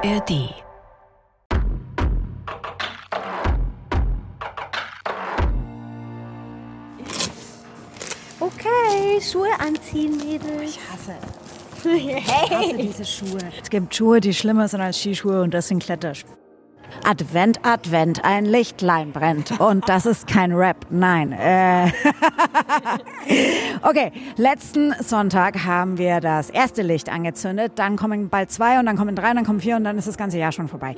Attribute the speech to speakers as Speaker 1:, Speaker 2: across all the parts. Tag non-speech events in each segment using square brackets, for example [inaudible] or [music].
Speaker 1: ARD.
Speaker 2: Okay, Schuhe anziehen, Mädels.
Speaker 3: Ich hasse [laughs] Ich hasse diese Schuhe. Es gibt Schuhe, die schlimmer sind als Skischuhe und das sind Kletterschuhe. Advent, Advent, ein Lichtlein brennt. Und das ist kein Rap, nein. Äh [laughs] okay, letzten Sonntag haben wir das erste Licht angezündet. Dann kommen bald zwei und dann kommen drei und dann kommen vier und dann ist das ganze Jahr schon vorbei.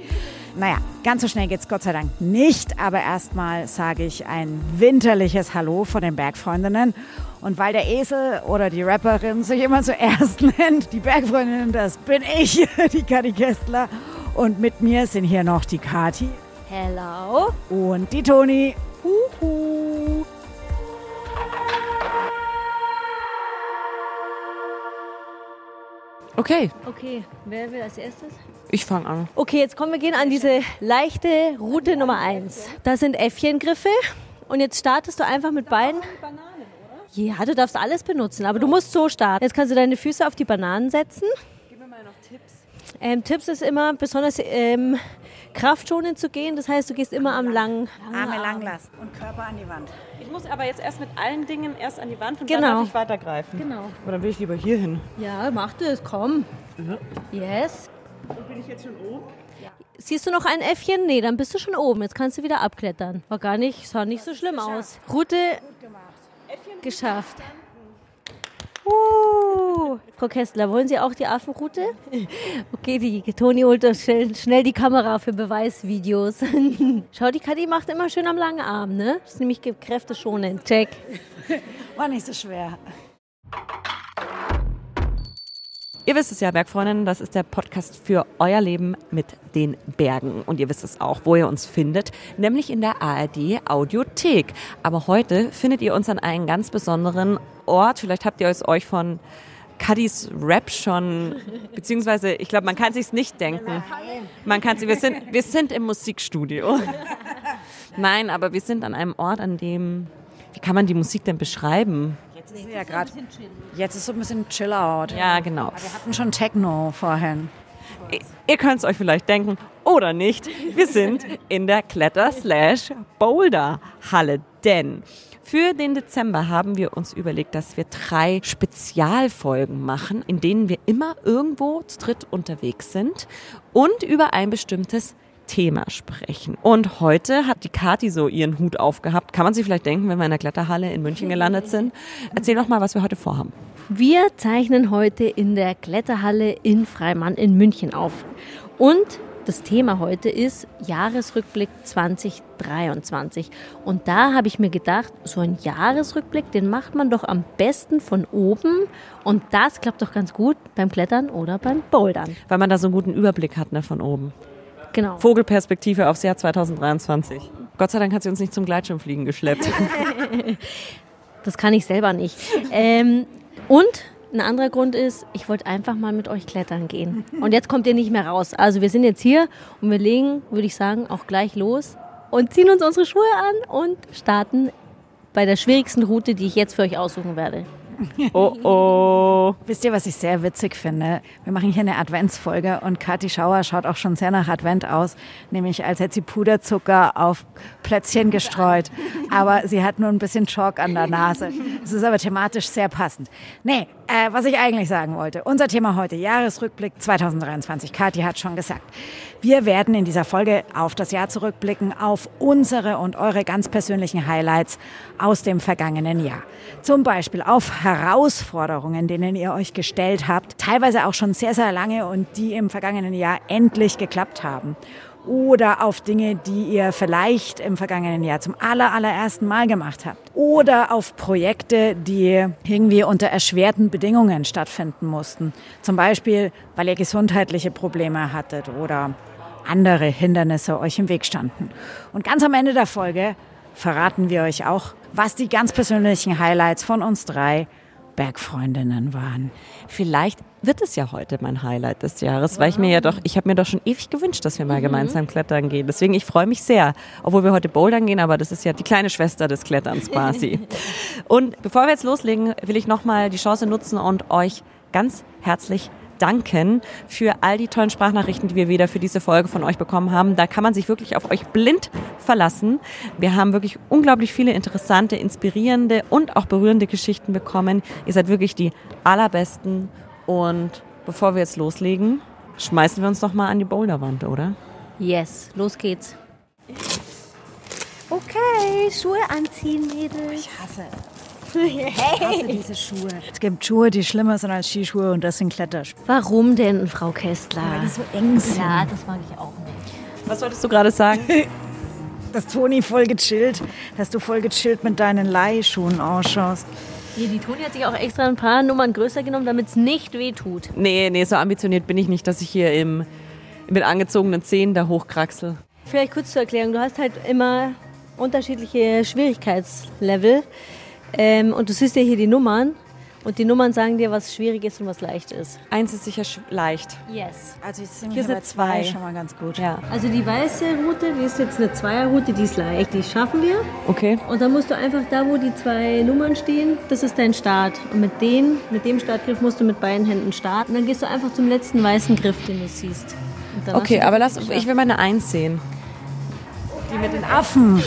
Speaker 3: Naja, ganz so schnell geht's Gott sei Dank nicht. Aber erstmal sage ich ein winterliches Hallo von den Bergfreundinnen. Und weil der Esel oder die Rapperin sich immer zuerst [laughs] nennt, die Bergfreundin, das bin ich, [laughs] die Kati Kästler. Und mit mir sind hier noch die Kati.
Speaker 2: Hello.
Speaker 3: Und die Toni. Huhu.
Speaker 4: Okay.
Speaker 2: Okay, wer will als erstes?
Speaker 4: Ich fange an.
Speaker 2: Okay, jetzt kommen wir gehen an diese leichte Route Nummer 1. Da sind Äffchengriffe und jetzt startest du einfach mit beiden. Ja, du darfst alles benutzen, aber du musst so starten. Jetzt kannst du deine Füße auf die Bananen setzen.
Speaker 4: Gib mir mal noch Tipps.
Speaker 2: Ähm, Tipps ist immer besonders ähm, kraftschonend zu gehen. Das heißt, du gehst immer am langen,
Speaker 3: Arme lang lassen und Körper an die Wand.
Speaker 4: Ich muss aber jetzt erst mit allen Dingen erst an die Wand und
Speaker 2: Genau.
Speaker 4: dann darf ich weitergreifen.
Speaker 2: Genau.
Speaker 4: Aber dann will ich lieber hier hin.
Speaker 2: Ja, mach das, komm. Yes.
Speaker 4: Bin ich jetzt schon oben?
Speaker 2: Siehst du noch ein Äffchen? Nee, dann bist du schon oben. Jetzt kannst du wieder abklettern. War gar nicht, sah nicht so schlimm aus. Route geschafft. Frau Kästler, wollen Sie auch die Affenroute? [laughs] Okay, die Toni holt doch schnell, schnell die Kamera für Beweisvideos. [laughs] Schau, die Kadi macht immer schön am langen Arm, ne? Das ist nämlich kräfteschonend. Check. [laughs]
Speaker 3: War nicht so schwer.
Speaker 4: Ihr wisst es ja, Bergfreundinnen, das ist der Podcast für euer Leben mit den Bergen. Und ihr wisst es auch, wo ihr uns findet, nämlich in der ARD Audiothek. Aber heute findet ihr uns an einem ganz besonderen Ort. Vielleicht habt ihr es euch von Cuddies Rap schon, beziehungsweise ich glaube, man kann sich's nicht denken. Man kann sie, wir sind, wir sind im Musikstudio. [laughs] Nein, aber wir sind an einem Ort, an dem, wie kann man die Musik denn beschreiben?
Speaker 3: Jetzt ist ja. Jetzt ist so ein bisschen chill out.
Speaker 4: Ja, genau.
Speaker 3: Wir hatten schon Techno vorhin.
Speaker 4: Ihr könnt es euch vielleicht denken oder nicht. Wir sind in der Kletter-Boulder-Halle. Denn für den Dezember haben wir uns überlegt, dass wir drei Spezialfolgen machen, in denen wir immer irgendwo zu dritt unterwegs sind und über ein bestimmtes Thema sprechen. Und heute hat die Kati so ihren Hut aufgehabt. Kann man sich vielleicht denken, wenn wir in der Kletterhalle in München gelandet sind? Erzähl doch mal, was wir heute vorhaben.
Speaker 2: Wir zeichnen heute in der Kletterhalle in Freimann in München auf. Und das Thema heute ist Jahresrückblick 2023. Und da habe ich mir gedacht, so ein Jahresrückblick, den macht man doch am besten von oben. Und das klappt doch ganz gut beim Klettern oder beim Bouldern.
Speaker 4: Weil man da so einen guten Überblick hat ne, von oben.
Speaker 2: Genau.
Speaker 4: Vogelperspektive aufs Jahr 2023. Gott sei Dank hat sie uns nicht zum Gleitschirmfliegen geschleppt. [laughs]
Speaker 2: Das kann ich selber nicht. Ähm, und ein anderer Grund ist, ich wollte einfach mal mit euch klettern gehen. Und jetzt kommt ihr nicht mehr raus. Also wir sind jetzt hier und wir legen, würde ich sagen, auch gleich los und ziehen uns unsere Schuhe an und starten bei der schwierigsten Route, die ich jetzt für euch aussuchen werde.
Speaker 4: Oh oh.
Speaker 3: Wisst ihr, was ich sehr witzig finde? Wir machen hier eine Adventsfolge und Kathi Schauer schaut auch schon sehr nach Advent aus, nämlich als hätte sie Puderzucker auf Plätzchen gestreut. Aber sie hat nur ein bisschen Chalk an der Nase. Es ist aber thematisch sehr passend. Nee, äh, was ich eigentlich sagen wollte. Unser Thema heute, Jahresrückblick 2023. Kathi hat schon gesagt. Wir werden in dieser Folge auf das Jahr zurückblicken, auf unsere und eure ganz persönlichen Highlights aus dem vergangenen Jahr. Zum Beispiel auf Herausforderungen, denen ihr euch gestellt habt, teilweise auch schon sehr, sehr lange und die im vergangenen Jahr endlich geklappt haben. Oder auf Dinge, die ihr vielleicht im vergangenen Jahr zum aller, allerersten Mal gemacht habt. Oder auf Projekte, die irgendwie unter erschwerten Bedingungen stattfinden mussten. Zum Beispiel, weil ihr gesundheitliche Probleme hattet oder andere Hindernisse euch im Weg standen. Und ganz am Ende der Folge verraten wir euch auch, was die ganz persönlichen Highlights von uns drei Bergfreundinnen waren.
Speaker 4: Vielleicht wird es ja heute mein Highlight des Jahres, weil ich mir ja doch, ich habe mir doch schon ewig gewünscht, dass wir mal gemeinsam klettern gehen. Deswegen, ich freue mich sehr, obwohl wir heute bouldern gehen, aber das ist ja die kleine Schwester des Kletterns quasi. [laughs] und bevor wir jetzt loslegen, will ich nochmal die Chance nutzen und euch ganz herzlich danken für all die tollen Sprachnachrichten, die wir wieder für diese Folge von euch bekommen haben. Da kann man sich wirklich auf euch blind verlassen. Wir haben wirklich unglaublich viele interessante, inspirierende und auch berührende Geschichten bekommen. Ihr seid wirklich die allerbesten. Und bevor wir jetzt loslegen, schmeißen wir uns noch mal an die Boulderwand, oder?
Speaker 2: Yes, los geht's. Okay, Schuhe anziehen, Mädels.
Speaker 3: Ich hasse Ich hasse diese Schuhe. Es gibt Schuhe, die schlimmer sind als Skischuhe und das sind Kletterschuhe.
Speaker 2: Warum denn, Frau Kästler?
Speaker 3: Weil die so eng sind.
Speaker 2: Ja, das mag ich auch nicht.
Speaker 4: Was wolltest du gerade sagen? [laughs]
Speaker 3: Dass Toni voll gechillt, dass du voll gechillt mit deinen Leihschuhen ausschaust.
Speaker 2: Nee, die Toni hat sich auch extra ein paar Nummern größer genommen, damit es nicht weh tut.
Speaker 4: nee, nee, so ambitioniert bin ich nicht, dass ich hier im, mit angezogenen Zähnen da hochkraxel.
Speaker 2: Vielleicht kurz zur Erklärung. Du hast halt immer unterschiedliche Schwierigkeitslevel. Ähm, und du siehst ja hier die Nummern. Und die Nummern sagen dir, was schwierig ist und was leicht ist.
Speaker 4: Eins ist sicher leicht.
Speaker 2: Yes.
Speaker 3: Also
Speaker 4: Hier sind
Speaker 3: bei zwei schon mal ganz gut.
Speaker 4: Ja.
Speaker 2: Also die weiße Route, die ist jetzt eine Zweierroute, die ist leicht. Die schaffen wir.
Speaker 4: Okay.
Speaker 2: Und dann musst du einfach da, wo die zwei Nummern stehen, das ist dein Start. Und mit, den, mit dem Startgriff musst du mit beiden Händen starten. Dann gehst du einfach zum letzten weißen Griff, den du siehst. Und
Speaker 4: Okay,
Speaker 2: du
Speaker 4: aber lass, ich will meine Eins sehen.
Speaker 3: Die mit den Affen.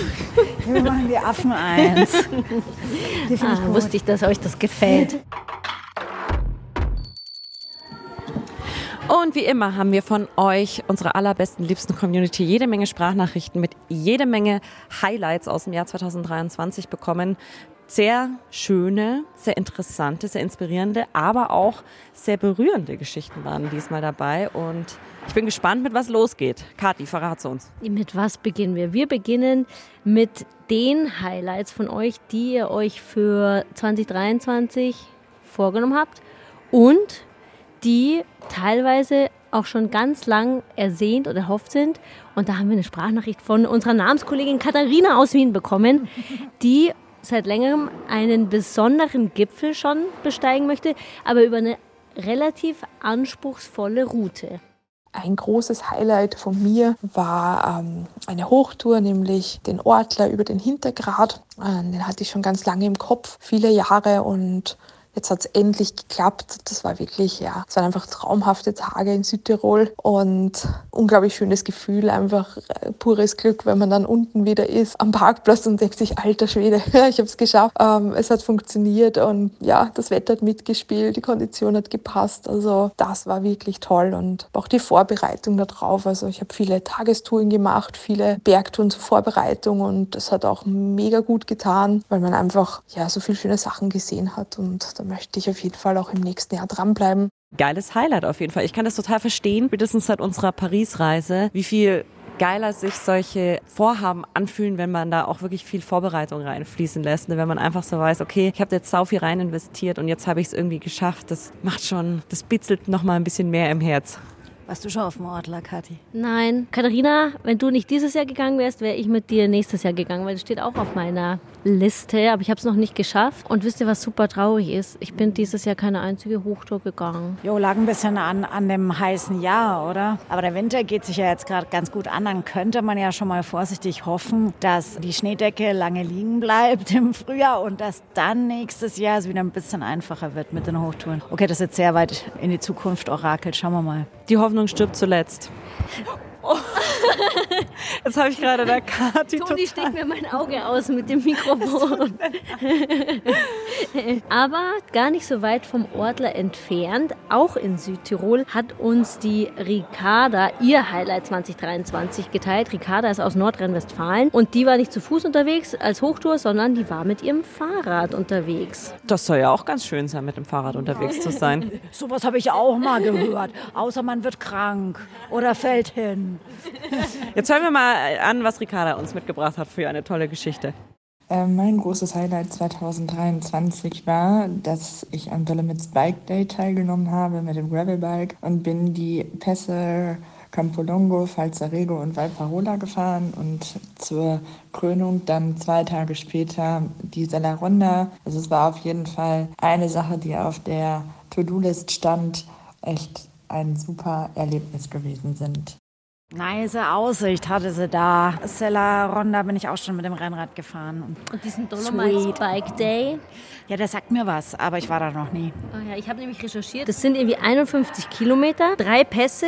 Speaker 3: Wir machen die Affen eins. Die ich
Speaker 2: Ah,
Speaker 3: gut.
Speaker 2: wusste ich, dass euch das gefällt.
Speaker 4: Und wie immer haben wir von euch, unserer allerbesten, liebsten Community, jede Menge Sprachnachrichten mit jede Menge Highlights aus dem Jahr 2023 bekommen. Sehr schöne, sehr interessante, sehr inspirierende, aber auch sehr berührende Geschichten waren diesmal dabei. Und ich bin gespannt, mit was losgeht. Kathi, verrat's uns.
Speaker 2: Mit was beginnen wir? Wir beginnen mit den Highlights von euch, die ihr euch für 2023 vorgenommen habt und die teilweise auch schon ganz lang ersehnt oder erhofft sind. Und da haben wir eine Sprachnachricht von unserer Namenskollegin Katharina aus Wien bekommen, [laughs] die seit längerem einen besonderen Gipfel schon besteigen möchte, aber über eine relativ anspruchsvolle Route.
Speaker 1: Ein großes Highlight von mir war ähm, eine Hochtour, nämlich den Ortler über den Hintergrat. Äh, den hatte ich schon ganz lange im Kopf, viele Jahre und jetzt hat es endlich geklappt. Das war wirklich, ja, es waren einfach traumhafte Tage in Südtirol und unglaublich schönes Gefühl, einfach äh, pures Glück, wenn man dann unten wieder ist am Parkplatz und denkt sich, alter Schwede, [laughs] ich habe es geschafft. Ähm, es hat funktioniert und ja, das Wetter hat mitgespielt, die Kondition hat gepasst. Also das war wirklich toll und auch die Vorbereitung darauf. Also ich habe viele Tagestouren gemacht, viele Bergtouren zur Vorbereitung und das hat auch mega gut getan, weil man einfach ja so viele schöne Sachen gesehen hat und da möchte ich auf jeden Fall auch im nächsten Jahr dranbleiben.
Speaker 4: Geiles Highlight auf jeden Fall. Ich kann das total verstehen, spätestens seit unserer Paris-Reise, wie viel geiler sich solche Vorhaben anfühlen, wenn man da auch wirklich viel Vorbereitung reinfließen lässt. ne? Wenn man einfach so weiß, okay, ich habe jetzt sau viel rein investiert und jetzt habe ich es irgendwie geschafft. Das macht schon, das bitzelt noch mal ein bisschen mehr im Herz.
Speaker 3: Warst du schon auf dem Ortler, Kathi?
Speaker 2: Nein, Katharina, wenn du nicht dieses Jahr gegangen wärst, wäre ich mit dir nächstes Jahr gegangen, weil das steht auch auf meiner Liste, aber ich habe es noch nicht geschafft. Und wisst ihr, was super traurig ist? Ich bin dieses Jahr keine einzige Hochtour gegangen.
Speaker 3: Jo, lag ein bisschen an, an dem heißen Jahr, oder? Aber der Winter geht sich ja jetzt gerade ganz gut an. Dann könnte man ja schon mal vorsichtig hoffen, dass die Schneedecke lange liegen bleibt im Frühjahr und dass dann nächstes Jahr es wieder ein bisschen einfacher wird mit den Hochtouren. Okay, das ist jetzt sehr weit in die Zukunft orakelt. Schauen wir mal.
Speaker 4: Die Hoffnung stirbt zuletzt. Oh. [laughs] Jetzt habe ich gerade der Kathi
Speaker 2: Toni steckt mir mein Auge aus mit dem Mikrofon. [laughs] [laughs] Aber gar nicht so weit vom Ortler entfernt, auch in Südtirol, hat uns die Ricarda ihr Highlight 2023 geteilt. Ricarda ist aus Nordrhein-Westfalen und die war nicht zu Fuß unterwegs als Hochtour, sondern die war mit ihrem Fahrrad unterwegs.
Speaker 4: Das soll ja auch ganz schön sein, mit dem Fahrrad unterwegs zu sein. [laughs]
Speaker 3: Sowas habe ich auch mal gehört. Außer man wird krank oder fällt hin.
Speaker 4: Jetzt hören wir mal an, was Ricarda uns mitgebracht hat für eine tolle Geschichte.
Speaker 5: Ähm, Mein großes Highlight 2023 war, dass ich am Dolomites Bike Day teilgenommen habe mit dem Gravelbike und bin die Pässe Campolongo, Falzarego und Valparola gefahren und zur Krönung dann zwei Tage später die Sella Ronda. Also es war auf jeden Fall eine Sache, die auf der To-Do-List stand, echt ein super Erlebnis gewesen sind.
Speaker 3: Nice Aussicht hatte sie da. Sella Ronda bin ich auch schon mit dem Rennrad gefahren.
Speaker 2: Und diesen Dolomite Bike Day?
Speaker 3: Ja, der sagt mir was, aber ich war da noch nie.
Speaker 2: Oh ja, ich habe nämlich recherchiert. Das sind irgendwie 51 Kilometer, drei Pässe,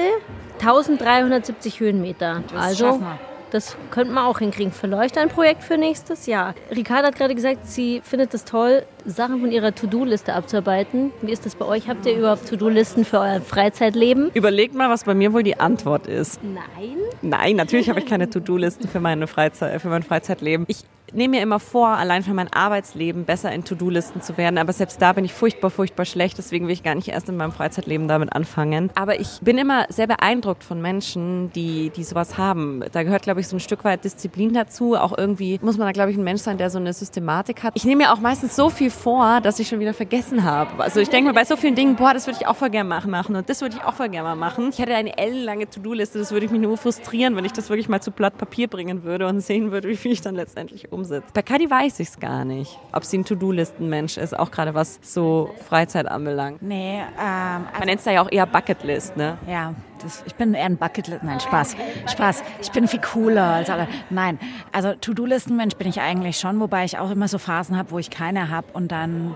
Speaker 2: 1370 Höhenmeter.
Speaker 3: Das
Speaker 2: also
Speaker 3: schaffen wir.
Speaker 2: Das könnte man auch hinkriegen. Vielleicht ein Projekt für nächstes Jahr. Ricarda hat gerade gesagt, sie findet es toll, Sachen von ihrer To-Do-Liste abzuarbeiten. Wie ist das bei euch? Habt ihr überhaupt To-Do-Listen für euer Freizeitleben?
Speaker 4: Überlegt mal, was bei mir wohl die Antwort ist.
Speaker 2: Nein.
Speaker 4: Nein, natürlich [laughs] habe ich keine To-Do-Listen für, meine Freizeit, für mein Freizeitleben. Ich nehme mir immer vor, allein für mein Arbeitsleben besser in To-Do-Listen zu werden. Aber selbst da bin ich furchtbar, furchtbar schlecht. Deswegen will ich gar nicht erst in meinem Freizeitleben damit anfangen. Aber ich bin immer sehr beeindruckt von Menschen, die, die sowas haben. Da gehört, glaube ich, so ein Stück weit Disziplin dazu. Auch irgendwie muss man da, glaube ich, ein Mensch sein, der so eine Systematik hat. Ich nehme mir auch meistens so viel vor, dass ich schon wieder vergessen habe. Also ich denke mir bei so vielen Dingen, boah, das würde ich auch voll gerne machen und das würde ich auch voll gerne mal machen. Ich hätte eine ellenlange To-Do-Liste, das würde ich mich nur frustrieren, wenn ich das wirklich mal zu Blatt Papier bringen würde und sehen würde, wie viel ich dann letztendlich umsetze. Bei Kadi weiß ich es gar nicht, ob sie ein To-Do-Listen-Mensch ist, auch gerade was so Freizeit anbelangt.
Speaker 3: Nee, ähm,
Speaker 4: Man nennt es da ja auch eher Bucketlist, ne?
Speaker 3: Ja, das, ich bin eher ein Bucketlist. Nein, Spaß. Spaß. Ich bin viel cooler als alle. Nein, also To-Do-Listen-Mensch bin ich eigentlich schon, wobei ich auch immer so Phasen habe, wo ich keine habe und dann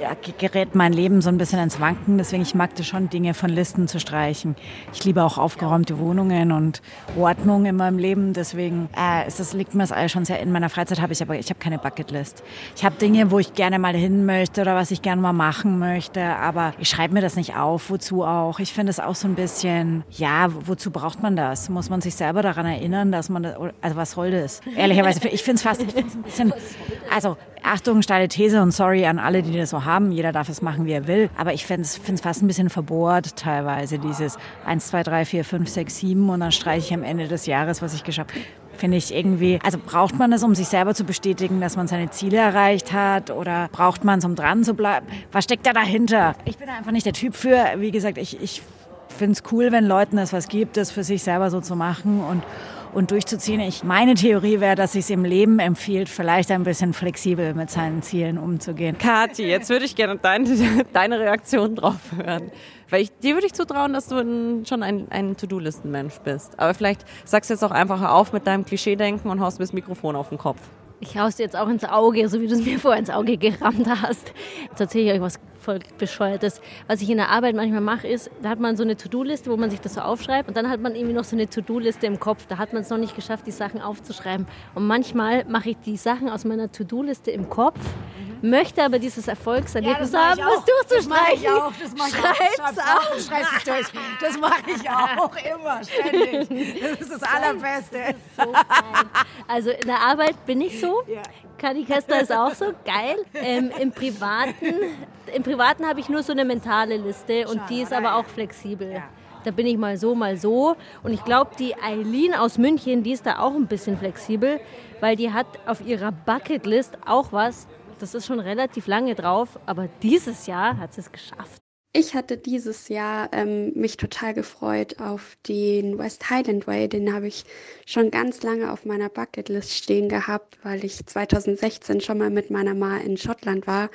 Speaker 3: ja, gerät mein Leben so ein bisschen ins Wanken. Deswegen ich das schon, Dinge von Listen zu streichen. Ich liebe auch aufgeräumte Wohnungen und Ordnung in meinem Leben. Deswegen äh, ist das, liegt mir das alles schon sehr in meiner Freizeit habe ich aber ich habe keine Bucketlist. Ich habe Dinge, wo ich gerne mal hin möchte oder was ich gerne mal machen möchte, aber ich schreibe mir das nicht auf. Wozu auch? Ich finde es auch so ein bisschen, ja, wozu braucht man das? Muss man sich selber daran erinnern, dass man das, also was soll das? Ehrlicherweise, ich finde es fast, ich find's ein bisschen, also Achtung, steile These und sorry an alle, die das so haben. Jeder darf es machen, wie er will. Aber ich finde es fast ein bisschen verbohrt teilweise, dieses 1, 2, 3, 4, 5, 6, 7 und dann streiche ich am Ende des Jahres, was ich geschafft habe. Finde ich irgendwie, also braucht man es, um sich selber zu bestätigen, dass man seine Ziele erreicht hat oder braucht man es, um dran zu bleiben? Was steckt da dahinter? Ich bin einfach nicht der Typ für. Wie gesagt, ich, ich finde es cool, wenn Leuten es was gibt, das für sich selber so zu machen und und durchzuziehen. Ich, meine Theorie wäre, dass es im Leben empfiehlt, vielleicht ein bisschen flexibel mit seinen Zielen umzugehen.
Speaker 4: Kathi, jetzt würde ich gerne deine, [laughs] deine Reaktion drauf hören. Weil ich, dir würde ich zutrauen, dass du ein, schon ein, ein To-Do-Listen-Mensch bist. Aber vielleicht sagst du jetzt auch einfach auf mit deinem Klischee-Denken und haust mir das Mikrofon auf den Kopf.
Speaker 2: Ich haust dir jetzt auch ins Auge, so wie du es mir vorher ins Auge gerammt hast. Jetzt erzähle ich euch was voll bescheuertes. Was ich in der Arbeit manchmal mache, ist, da hat man so eine To-Do-Liste, wo man sich das so aufschreibt und dann hat man irgendwie noch so eine To-Do-Liste im Kopf. Da hat man es noch nicht geschafft, die Sachen aufzuschreiben. Und manchmal mache ich die Sachen aus meiner To-Do-Liste im Kopf, möchte aber dieses Erfolgserlebnis
Speaker 3: mach
Speaker 2: haben, was
Speaker 3: auch. Das mach
Speaker 2: durchzustreichen.
Speaker 3: ich auch. Das mach ich auch.
Speaker 2: Schreib's
Speaker 3: Schreib's
Speaker 2: auf.
Speaker 3: und schreib's es durch. Das mache ich auch immer, ständig. Das ist das Allerbeste.
Speaker 2: So geil. Also in der Arbeit bin ich so.
Speaker 3: Ja.
Speaker 2: Kadi Kessler ist auch so geil. Ähm, Im Privaten, im Privaten habe ich nur so eine mentale Liste und die ist aber auch flexibel.
Speaker 3: Ja.
Speaker 2: Da bin ich mal so, mal so. Und ich glaube, die Eileen aus München, die ist da auch ein bisschen flexibel, weil die hat auf ihrer Bucketlist auch was, das ist schon relativ lange drauf, aber dieses Jahr hat sie es geschafft.
Speaker 6: Ich hatte dieses Jahr ähm, mich total gefreut auf den West Highland Way. Den habe ich schon ganz lange auf meiner Bucketlist stehen gehabt, weil ich 2016 schon mal mit meiner Ma in Schottland war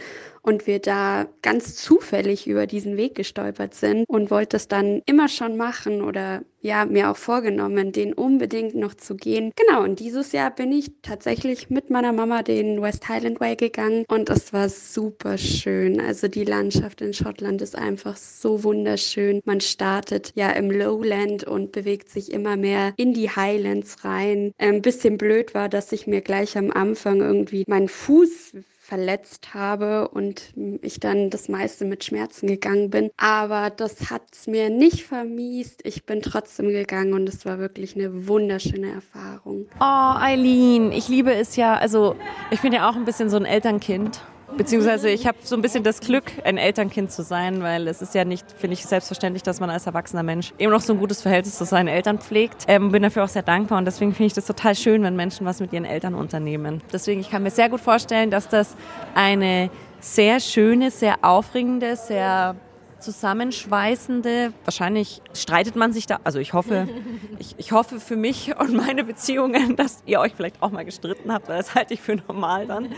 Speaker 6: und wir da ganz zufällig über diesen Weg gestolpert sind und wollte es dann immer schon machen oder ja, mir auch vorgenommen, den unbedingt noch zu gehen. Genau, und dieses Jahr bin ich tatsächlich mit meiner Mama den West Highland Way gegangen und es war super schön. Also die Landschaft in Schottland ist einfach so wunderschön. Man startet ja im Lowland und bewegt sich immer mehr in die Highlands rein. Ein bisschen blöd war, dass ich mir gleich am Anfang irgendwie meinen Fuß verletzt habe und ich dann das meiste mit Schmerzen gegangen bin. Aber das hat es mir nicht vermiest. Ich bin trotzdem gegangen und es war wirklich eine wunderschöne Erfahrung.
Speaker 4: Oh, Eileen, ich liebe es ja. Also, ich bin ja auch ein bisschen so ein Elternkind. Beziehungsweise ich habe so ein bisschen das Glück, ein Elternkind zu sein, weil es ist ja nicht, finde ich, selbstverständlich, dass man als erwachsener Mensch eben noch so ein gutes Verhältnis zu seinen Eltern pflegt. Ähm, bin dafür auch sehr dankbar und deswegen finde ich das total schön, wenn Menschen was mit ihren Eltern unternehmen. Deswegen, ich kann mir sehr gut vorstellen, dass das eine sehr schöne, sehr aufregende, sehr zusammenschweißende. Wahrscheinlich streitet man sich da. Also ich hoffe, [laughs] ich, ich hoffe für mich und meine Beziehungen, dass ihr euch vielleicht auch mal gestritten habt, weil das halte ich für normal dann.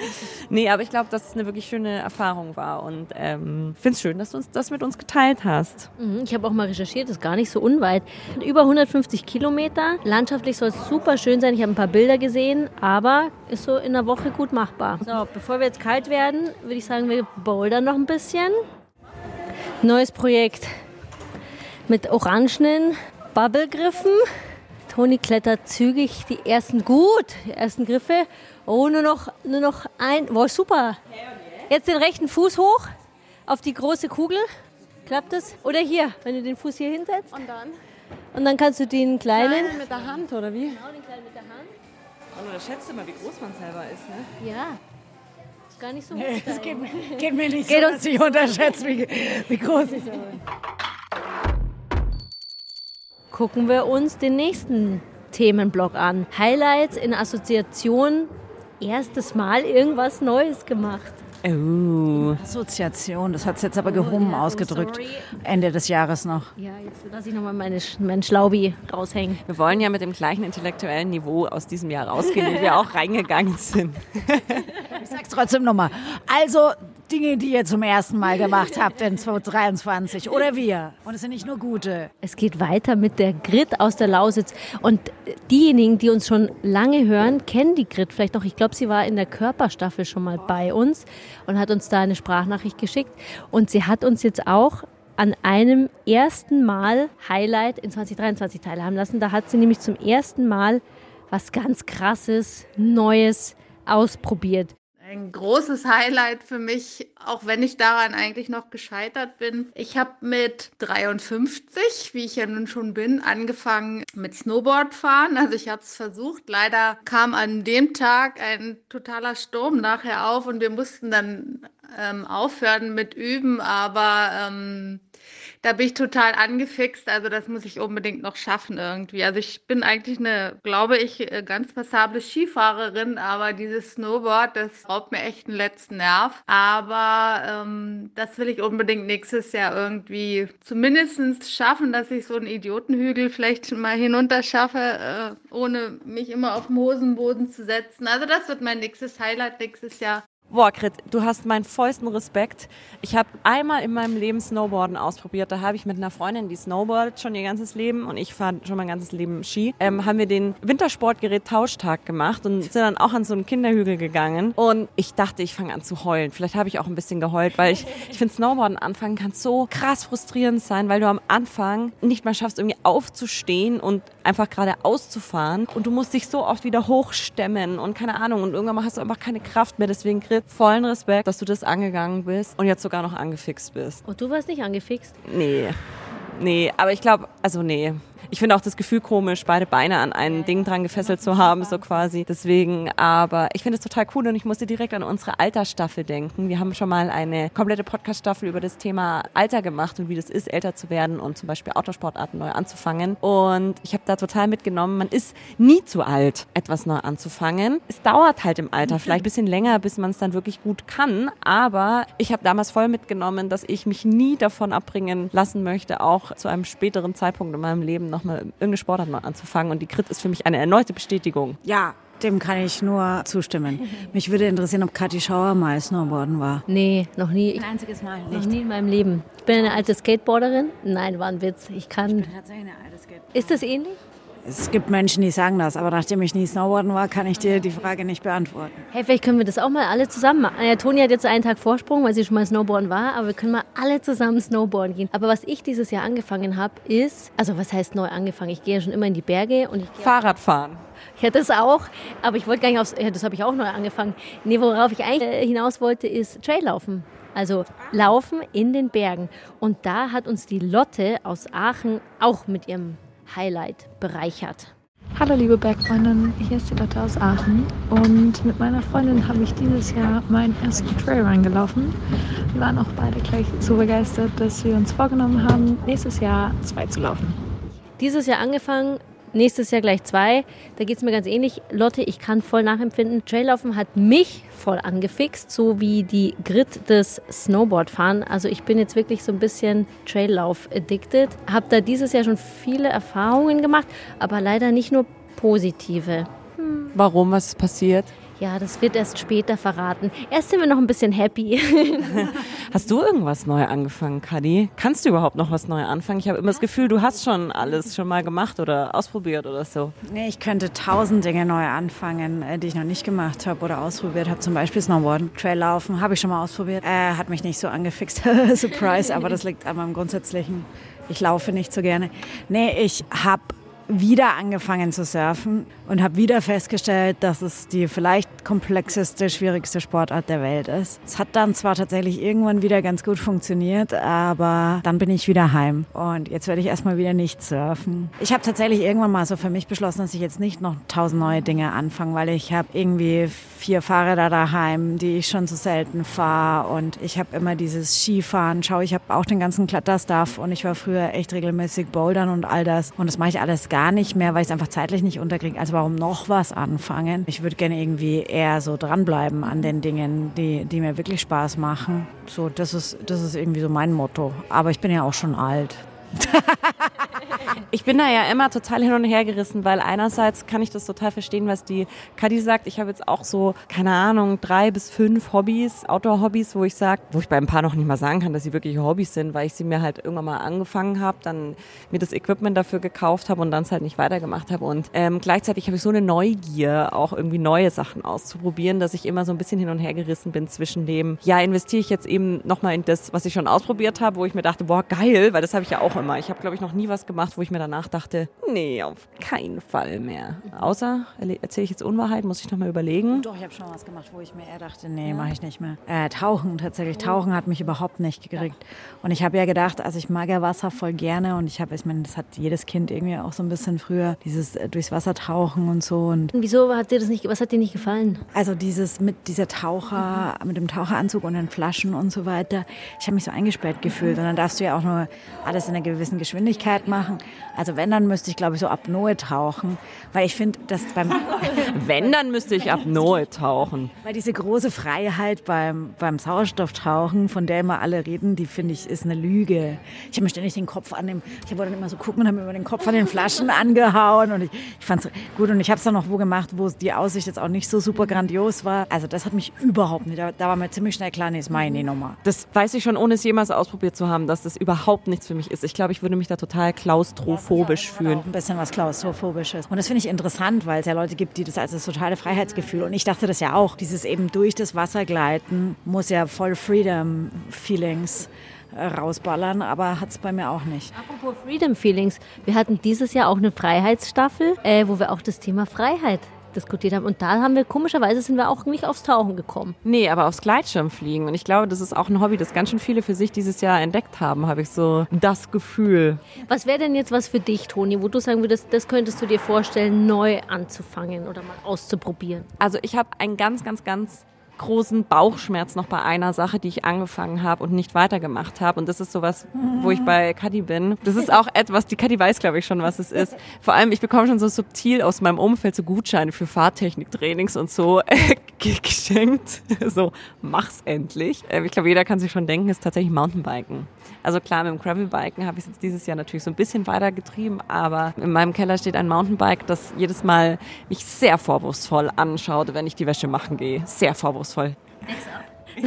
Speaker 4: Nee, aber ich glaube, dass es eine wirklich schöne Erfahrung war und ähm, finde es schön, dass du uns das mit uns geteilt hast.
Speaker 2: Mhm, ich habe auch mal recherchiert, das ist gar nicht so unweit. Über 150 Kilometer. Landschaftlich soll es super schön sein. Ich habe ein paar Bilder gesehen, aber ist so in einer Woche gut machbar. So, bevor wir jetzt kalt werden, würde ich sagen, wir bouldern noch ein bisschen. Neues Projekt mit orangenen Bubblegriffen. Toni klettert zügig die ersten gut, die ersten Griffe. Oh, nur noch, nur noch ein. Boah, super. Jetzt den rechten Fuß hoch auf die große Kugel. Klappt das? Oder hier, wenn du den Fuß hier hinsetzt.
Speaker 4: Und dann?
Speaker 2: Und dann kannst du den kleinen.
Speaker 4: Kleinen mit der Hand, oder wie?
Speaker 2: Genau, den kleinen mit der Hand.
Speaker 4: Und du schätzt immer, wie groß man selber ist, ne?
Speaker 2: Ja. Ist gar nicht so
Speaker 3: Nee,
Speaker 2: hoch.
Speaker 3: das
Speaker 2: da
Speaker 3: geht, geht mir nicht
Speaker 2: Geht
Speaker 3: so, dass ich unterschätze, wie, wie groß ich bin.
Speaker 2: Gucken wir uns den nächsten Themenblock an. Highlights in Assoziation. Erstes Mal irgendwas Neues gemacht.
Speaker 4: Oh.
Speaker 3: Assoziation, das hat es jetzt aber gehoben
Speaker 2: ja, oh,
Speaker 3: ausgedrückt.
Speaker 2: sorry.
Speaker 3: Ende des Jahres noch.
Speaker 2: Ja, jetzt lasse ich nochmal meine, Sch- mein Schlaubi raushängen.
Speaker 4: Wir wollen ja mit dem gleichen intellektuellen Niveau aus diesem Jahr rausgehen, wie wir auch reingegangen sind.
Speaker 3: Ich sag's trotzdem nochmal. Also Dinge, die ihr zum ersten Mal gemacht [laughs] habt in 2023 oder wir. Und es sind nicht nur gute.
Speaker 2: Es geht weiter mit der Grit aus der Lausitz. Und diejenigen, die uns schon lange hören, kennen die Grit vielleicht noch. Ich glaube, sie war in der Körperstaffel schon mal bei uns und hat uns da eine Sprachnachricht geschickt. Und sie hat uns jetzt auch an einem ersten Mal Highlight in 2023 teilhaben lassen. Da hat sie nämlich zum ersten Mal was ganz Krasses, Neues ausprobiert.
Speaker 7: Ein großes Highlight für mich, auch wenn ich daran eigentlich noch gescheitert bin. Ich habe mit 53, wie ich ja nun schon bin, angefangen mit Snowboard fahren. Also ich habe es versucht. Leider kam an dem Tag ein totaler Sturm nachher auf und wir mussten dann ähm, aufhören mit Üben. Aber ähm, da bin ich total angefixt. Also das muss ich unbedingt noch schaffen irgendwie. Also ich bin eigentlich eine, glaube ich, äh, ganz passable Skifahrerin, aber dieses Snowboard, das raubt mir echt einen letzten Nerv. Aber ähm, das will ich unbedingt nächstes Jahr irgendwie zumindest schaffen, dass ich so einen Idiotenhügel vielleicht mal hinunter schaffe, äh, ohne mich immer auf den Hosenboden zu setzen. Also das wird mein nächstes Highlight nächstes Jahr.
Speaker 4: Boah, Grit, du hast meinen vollsten Respekt. Ich habe einmal in meinem Leben Snowboarden ausprobiert. Da habe ich mit einer Freundin, die snowboardet schon ihr ganzes Leben und ich fahre schon mein ganzes Leben Ski, ähm, haben wir den Wintersportgerät-Tauschtag gemacht und sind dann auch an so einen Kinderhügel gegangen. Und ich dachte, ich fange an zu heulen. Vielleicht habe ich auch ein bisschen geheult, weil ich, [laughs] ich finde, Snowboarden anfangen kann so krass frustrierend sein, weil du am Anfang nicht mal schaffst, irgendwie aufzustehen und einfach gerade auszufahren. Und du musst dich so oft wieder hochstemmen und keine Ahnung. Und irgendwann hast du einfach keine Kraft mehr. Deswegen, Grit, vollen Respekt, dass du das angegangen bist und jetzt sogar noch angefixt bist.
Speaker 2: Und du warst nicht angefixt?
Speaker 4: Nee. Nee, aber ich glaube, also nee. Ich finde auch das Gefühl komisch, beide Beine an ein Ding dran gefesselt zu haben, so quasi. Deswegen, aber ich finde es total cool und ich musste direkt an unsere Altersstaffel denken. Wir haben schon mal eine komplette Podcast-Staffel über das Thema Alter gemacht und wie das ist, älter zu werden und zum Beispiel Autosportarten neu anzufangen. Und ich habe da total mitgenommen, man ist nie zu alt, etwas neu anzufangen. Es dauert halt im Alter vielleicht ein bisschen länger, bis man es dann wirklich gut kann. Aber ich habe damals voll mitgenommen, dass ich mich nie davon abbringen lassen möchte, auch zu einem späteren Zeitpunkt in meinem Leben nochmal irgendeine Sportart neu anzufangen. Und die Crit ist für mich eine erneute Bestätigung.
Speaker 3: Ja, dem kann ich nur zustimmen. [laughs] Mich würde interessieren, ob Kathi Schauer mal Snowboarden war.
Speaker 2: Nee, noch nie. Ich,
Speaker 3: einziges Mal
Speaker 2: noch nie in meinem Leben. Ich bin eine alte Skateboarderin. Nein, war ein Witz. Ich kann.
Speaker 3: Tatsächlich eine alte Skate.
Speaker 2: Ist das ähnlich?
Speaker 3: Es gibt Menschen, die sagen das, aber nachdem ich nie Snowboarden war, kann ich dir die Frage nicht beantworten.
Speaker 2: Hey, vielleicht können wir das auch mal alle zusammen machen. Ja, Toni hat jetzt einen Tag Vorsprung, weil sie schon mal Snowboarden war, aber wir können mal alle zusammen Snowboarden gehen. Aber was ich dieses Jahr angefangen habe, ist, also was heißt neu angefangen? Ich gehe ja schon immer in die Berge und ich gehe
Speaker 4: Fahrradfahren.
Speaker 2: Ja, das auch. Aber ich wollte gar nicht aufs. Ja, das habe ich auch neu angefangen. Nee, worauf ich eigentlich äh, hinaus wollte, ist Traillaufen. Also Laufen in den Bergen. Und da hat uns die Lotte aus Aachen auch mit ihrem Highlight bereichert.
Speaker 8: Hallo liebe Bergfreundin, hier ist die Lotte aus Aachen und mit meiner Freundin habe ich dieses Jahr meinen ersten Trailrun gelaufen. Wir waren auch beide gleich so begeistert, dass wir uns vorgenommen haben, nächstes Jahr zwei zu laufen.
Speaker 2: Dieses Jahr angefangen, nächstes Jahr gleich zwei. Da geht es mir ganz ähnlich. Lotte, ich kann voll nachempfinden. Traillaufen hat mich voll angefixt, so wie die Grit des Snowboardfahren. Also ich bin jetzt wirklich so ein bisschen Traillauf-addicted. Habe da dieses Jahr schon viele Erfahrungen gemacht, aber leider nicht nur positive.
Speaker 4: Hm. Warum? Was ist passiert?
Speaker 2: Ja, das wird erst später verraten. Erst sind wir noch ein bisschen happy. [laughs]
Speaker 4: hast du irgendwas neu angefangen, Kadi? Kannst du überhaupt noch was neu anfangen? Ich habe immer das Gefühl, du hast schon alles schon mal gemacht oder ausprobiert oder so.
Speaker 3: Nee, ich könnte tausend Dinge neu anfangen, äh, die ich noch nicht gemacht habe oder ausprobiert habe. Zum Beispiel Snowboarden, Traillaufen, habe ich schon mal ausprobiert. Äh, hat mich nicht so angefixt. [laughs] Surprise, aber das liegt an meinem grundsätzlichen. Ich laufe nicht so gerne. Nee, ich habe wieder angefangen zu surfen und habe wieder festgestellt, dass es die vielleicht komplexeste, schwierigste Sportart der Welt ist. Es hat dann zwar tatsächlich irgendwann wieder ganz gut funktioniert, aber dann bin ich wieder heim und jetzt werde ich erstmal wieder nicht surfen. Ich habe tatsächlich irgendwann mal so für mich beschlossen, dass ich jetzt nicht noch tausend neue Dinge anfange, weil ich habe irgendwie vier Fahrräder daheim, die ich schon so selten fahre und ich habe immer dieses Skifahren. Schau, ich habe auch den ganzen Kletterstuff und ich war früher echt regelmäßig bouldern und all das und das mache ich alles gar nicht mehr, weil ich es einfach zeitlich nicht unterkriege. Also warum noch was anfangen? Ich würde gerne irgendwie eher so dranbleiben an den Dingen, die, die mir wirklich Spaß machen. So, das ist, das ist irgendwie so mein Motto. Aber ich bin ja auch schon alt. [laughs]
Speaker 4: ich bin da ja immer total hin und her gerissen, weil einerseits kann ich das total verstehen, was die Kadi sagt. Ich habe jetzt auch so, keine Ahnung, drei bis fünf Hobbys, Outdoor-Hobbys, wo ich sage, wo ich bei ein paar noch nicht mal sagen kann, dass sie wirklich Hobbys sind, weil ich sie mir halt irgendwann mal angefangen habe, dann mir das Equipment dafür gekauft habe und dann es halt nicht weitergemacht habe. Und ähm, gleichzeitig habe ich so eine Neugier, auch irgendwie neue Sachen auszuprobieren, dass ich immer so ein bisschen hin und her gerissen bin zwischen dem, ja, investiere ich jetzt eben nochmal in das, was ich schon ausprobiert habe, wo ich mir dachte, boah, geil, weil das habe ich ja auch immer. Ich habe, glaube ich, noch nie was gemacht, wo ich mir danach dachte, nee, auf keinen Fall mehr. Außer, erzähle ich jetzt Unwahrheit, muss ich nochmal überlegen.
Speaker 3: Doch, ich habe schon was gemacht, wo ich mir eher dachte, nee, ja. mache ich nicht mehr. Äh, Tauchen tatsächlich. Tauchen hat mich überhaupt nicht gekriegt. Und ich habe ja gedacht, also ich mag ja Wasser voll gerne und ich habe, ich meine, das hat jedes Kind irgendwie auch so ein bisschen früher, dieses äh, durchs Wasser tauchen und so. Und,
Speaker 2: und wieso hat dir das nicht, was hat dir nicht gefallen?
Speaker 3: Also dieses mit dieser Taucher, mhm. mit dem Taucheranzug und den Flaschen und so weiter. Ich habe mich so eingesperrt gefühlt und dann darfst du ja auch nur alles in einer gewissen Geschwindigkeit machen. Also wenn, dann müsste ich, glaube ich, so Apnoe tauchen. Weil ich finde, dass beim... [laughs]
Speaker 4: wenn, dann müsste ich Apnoe tauchen.
Speaker 3: Weil diese große Freiheit beim, beim Sauerstofftauchen, von der immer alle reden, die finde ich, ist eine Lüge. Ich habe mir ständig den Kopf an dem... Ich wollte dann immer so gucken und habe mir immer den Kopf an den Flaschen angehauen. Und ich, ich fand es gut. Und ich habe es dann noch wo gemacht, wo die Aussicht jetzt auch nicht so super grandios war. Also das hat mich überhaupt nicht... Da, da war mir ziemlich schnell klar, nee, ist meine Nummer.
Speaker 4: Das weiß ich schon, ohne es jemals ausprobiert zu haben, dass das überhaupt nichts für mich ist. Ich glaube, ich würde mich da total klaustrophobisch ja, fühlen.
Speaker 3: Ein bisschen was klaustrophobisches. Und das finde ich interessant, weil es ja Leute gibt, die das als das totale Freiheitsgefühl und ich dachte das ja auch. Dieses eben durch das Wasser gleiten muss ja voll Freedom Feelings äh, rausballern, aber hat es bei mir auch nicht.
Speaker 2: Apropos Freedom Feelings, wir hatten dieses Jahr auch eine Freiheitsstaffel, äh, wo wir auch das Thema Freiheit diskutiert haben. Und da haben wir komischerweise sind wir auch nicht aufs Tauchen gekommen.
Speaker 4: Nee, aber aufs Gleitschirmfliegen. Und ich glaube, das ist auch ein Hobby, das ganz schön viele für sich dieses Jahr entdeckt haben, habe ich so das Gefühl.
Speaker 2: Was wäre denn jetzt was für dich, Toni, wo du sagen würdest, das könntest du dir vorstellen, neu anzufangen oder mal auszuprobieren?
Speaker 4: Also ich habe ein ganz, ganz, ganz großen Bauchschmerz noch bei einer Sache, die ich angefangen habe und nicht weitergemacht habe. Und das ist sowas, wo ich bei Kadi bin. Das ist auch etwas, die Kadi weiß, glaube ich, schon, was es ist. Vor allem, ich bekomme schon so subtil aus meinem Umfeld so Gutscheine für Fahrtechniktrainings und so [laughs] geschenkt. [laughs] So, mach's endlich. Ähm, ich glaube, jeder kann sich schon denken, ist tatsächlich Mountainbiken. Also klar, mit dem Gravelbiken habe ich es jetzt dieses Jahr natürlich so ein bisschen weiter getrieben, aber in meinem Keller steht ein Mountainbike, das jedes Mal mich sehr vorwurfsvoll anschaut, wenn ich die Wäsche machen gehe. Sehr vorwurfsvoll. [laughs]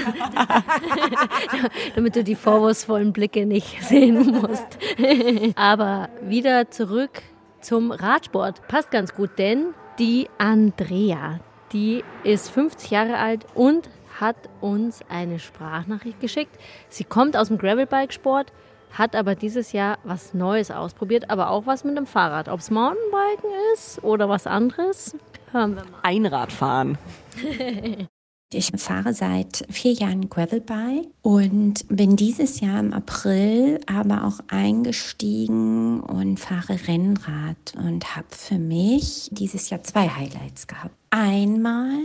Speaker 2: Damit du die vorwurfsvollen Blicke nicht sehen musst. Aber wieder zurück zum Radsport. Passt ganz gut, denn die Andrea, die ist 50 Jahre alt und hat uns eine Sprachnachricht geschickt. Sie kommt aus dem Gravelbike-Sport, hat aber dieses Jahr was Neues ausprobiert, aber auch was mit dem Fahrrad. Ob es Mountainbiken ist oder was anderes, hören wir mal.
Speaker 4: Einradfahren. [laughs]
Speaker 9: Ich fahre seit vier Jahren Gravelbike und bin dieses Jahr im April aber auch eingestiegen und fahre Rennrad und habe für mich dieses Jahr zwei Highlights gehabt. Einmal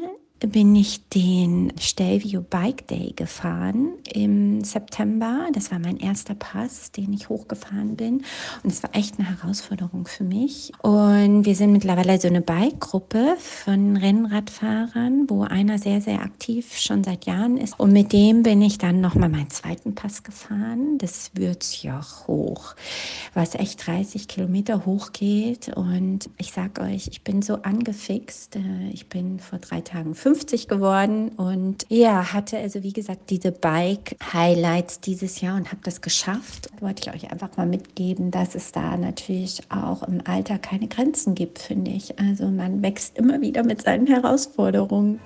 Speaker 9: bin ich den Stelvio Bike Day gefahren im September. Das war mein erster Pass, den ich hochgefahren bin. Und es war echt eine Herausforderung für mich. Und wir sind mittlerweile so eine Bike-Gruppe von Rennradfahrern, wo einer sehr, sehr aktiv schon seit Jahren ist. Und mit dem bin ich dann nochmal meinen zweiten Pass gefahren, das Würzjoch hoch, was echt 30 Kilometer hoch geht. Und ich sag euch, ich bin so angefixt. Äh, ich bin vor drei Tagen 50 geworden und ja, hatte also wie gesagt diese Bike-Highlights dieses Jahr und habe das geschafft. Wollte ich euch einfach mal mitgeben, dass es da natürlich auch im Alter keine Grenzen gibt, finde ich. Also man wächst immer wieder mit seinen Herausforderungen.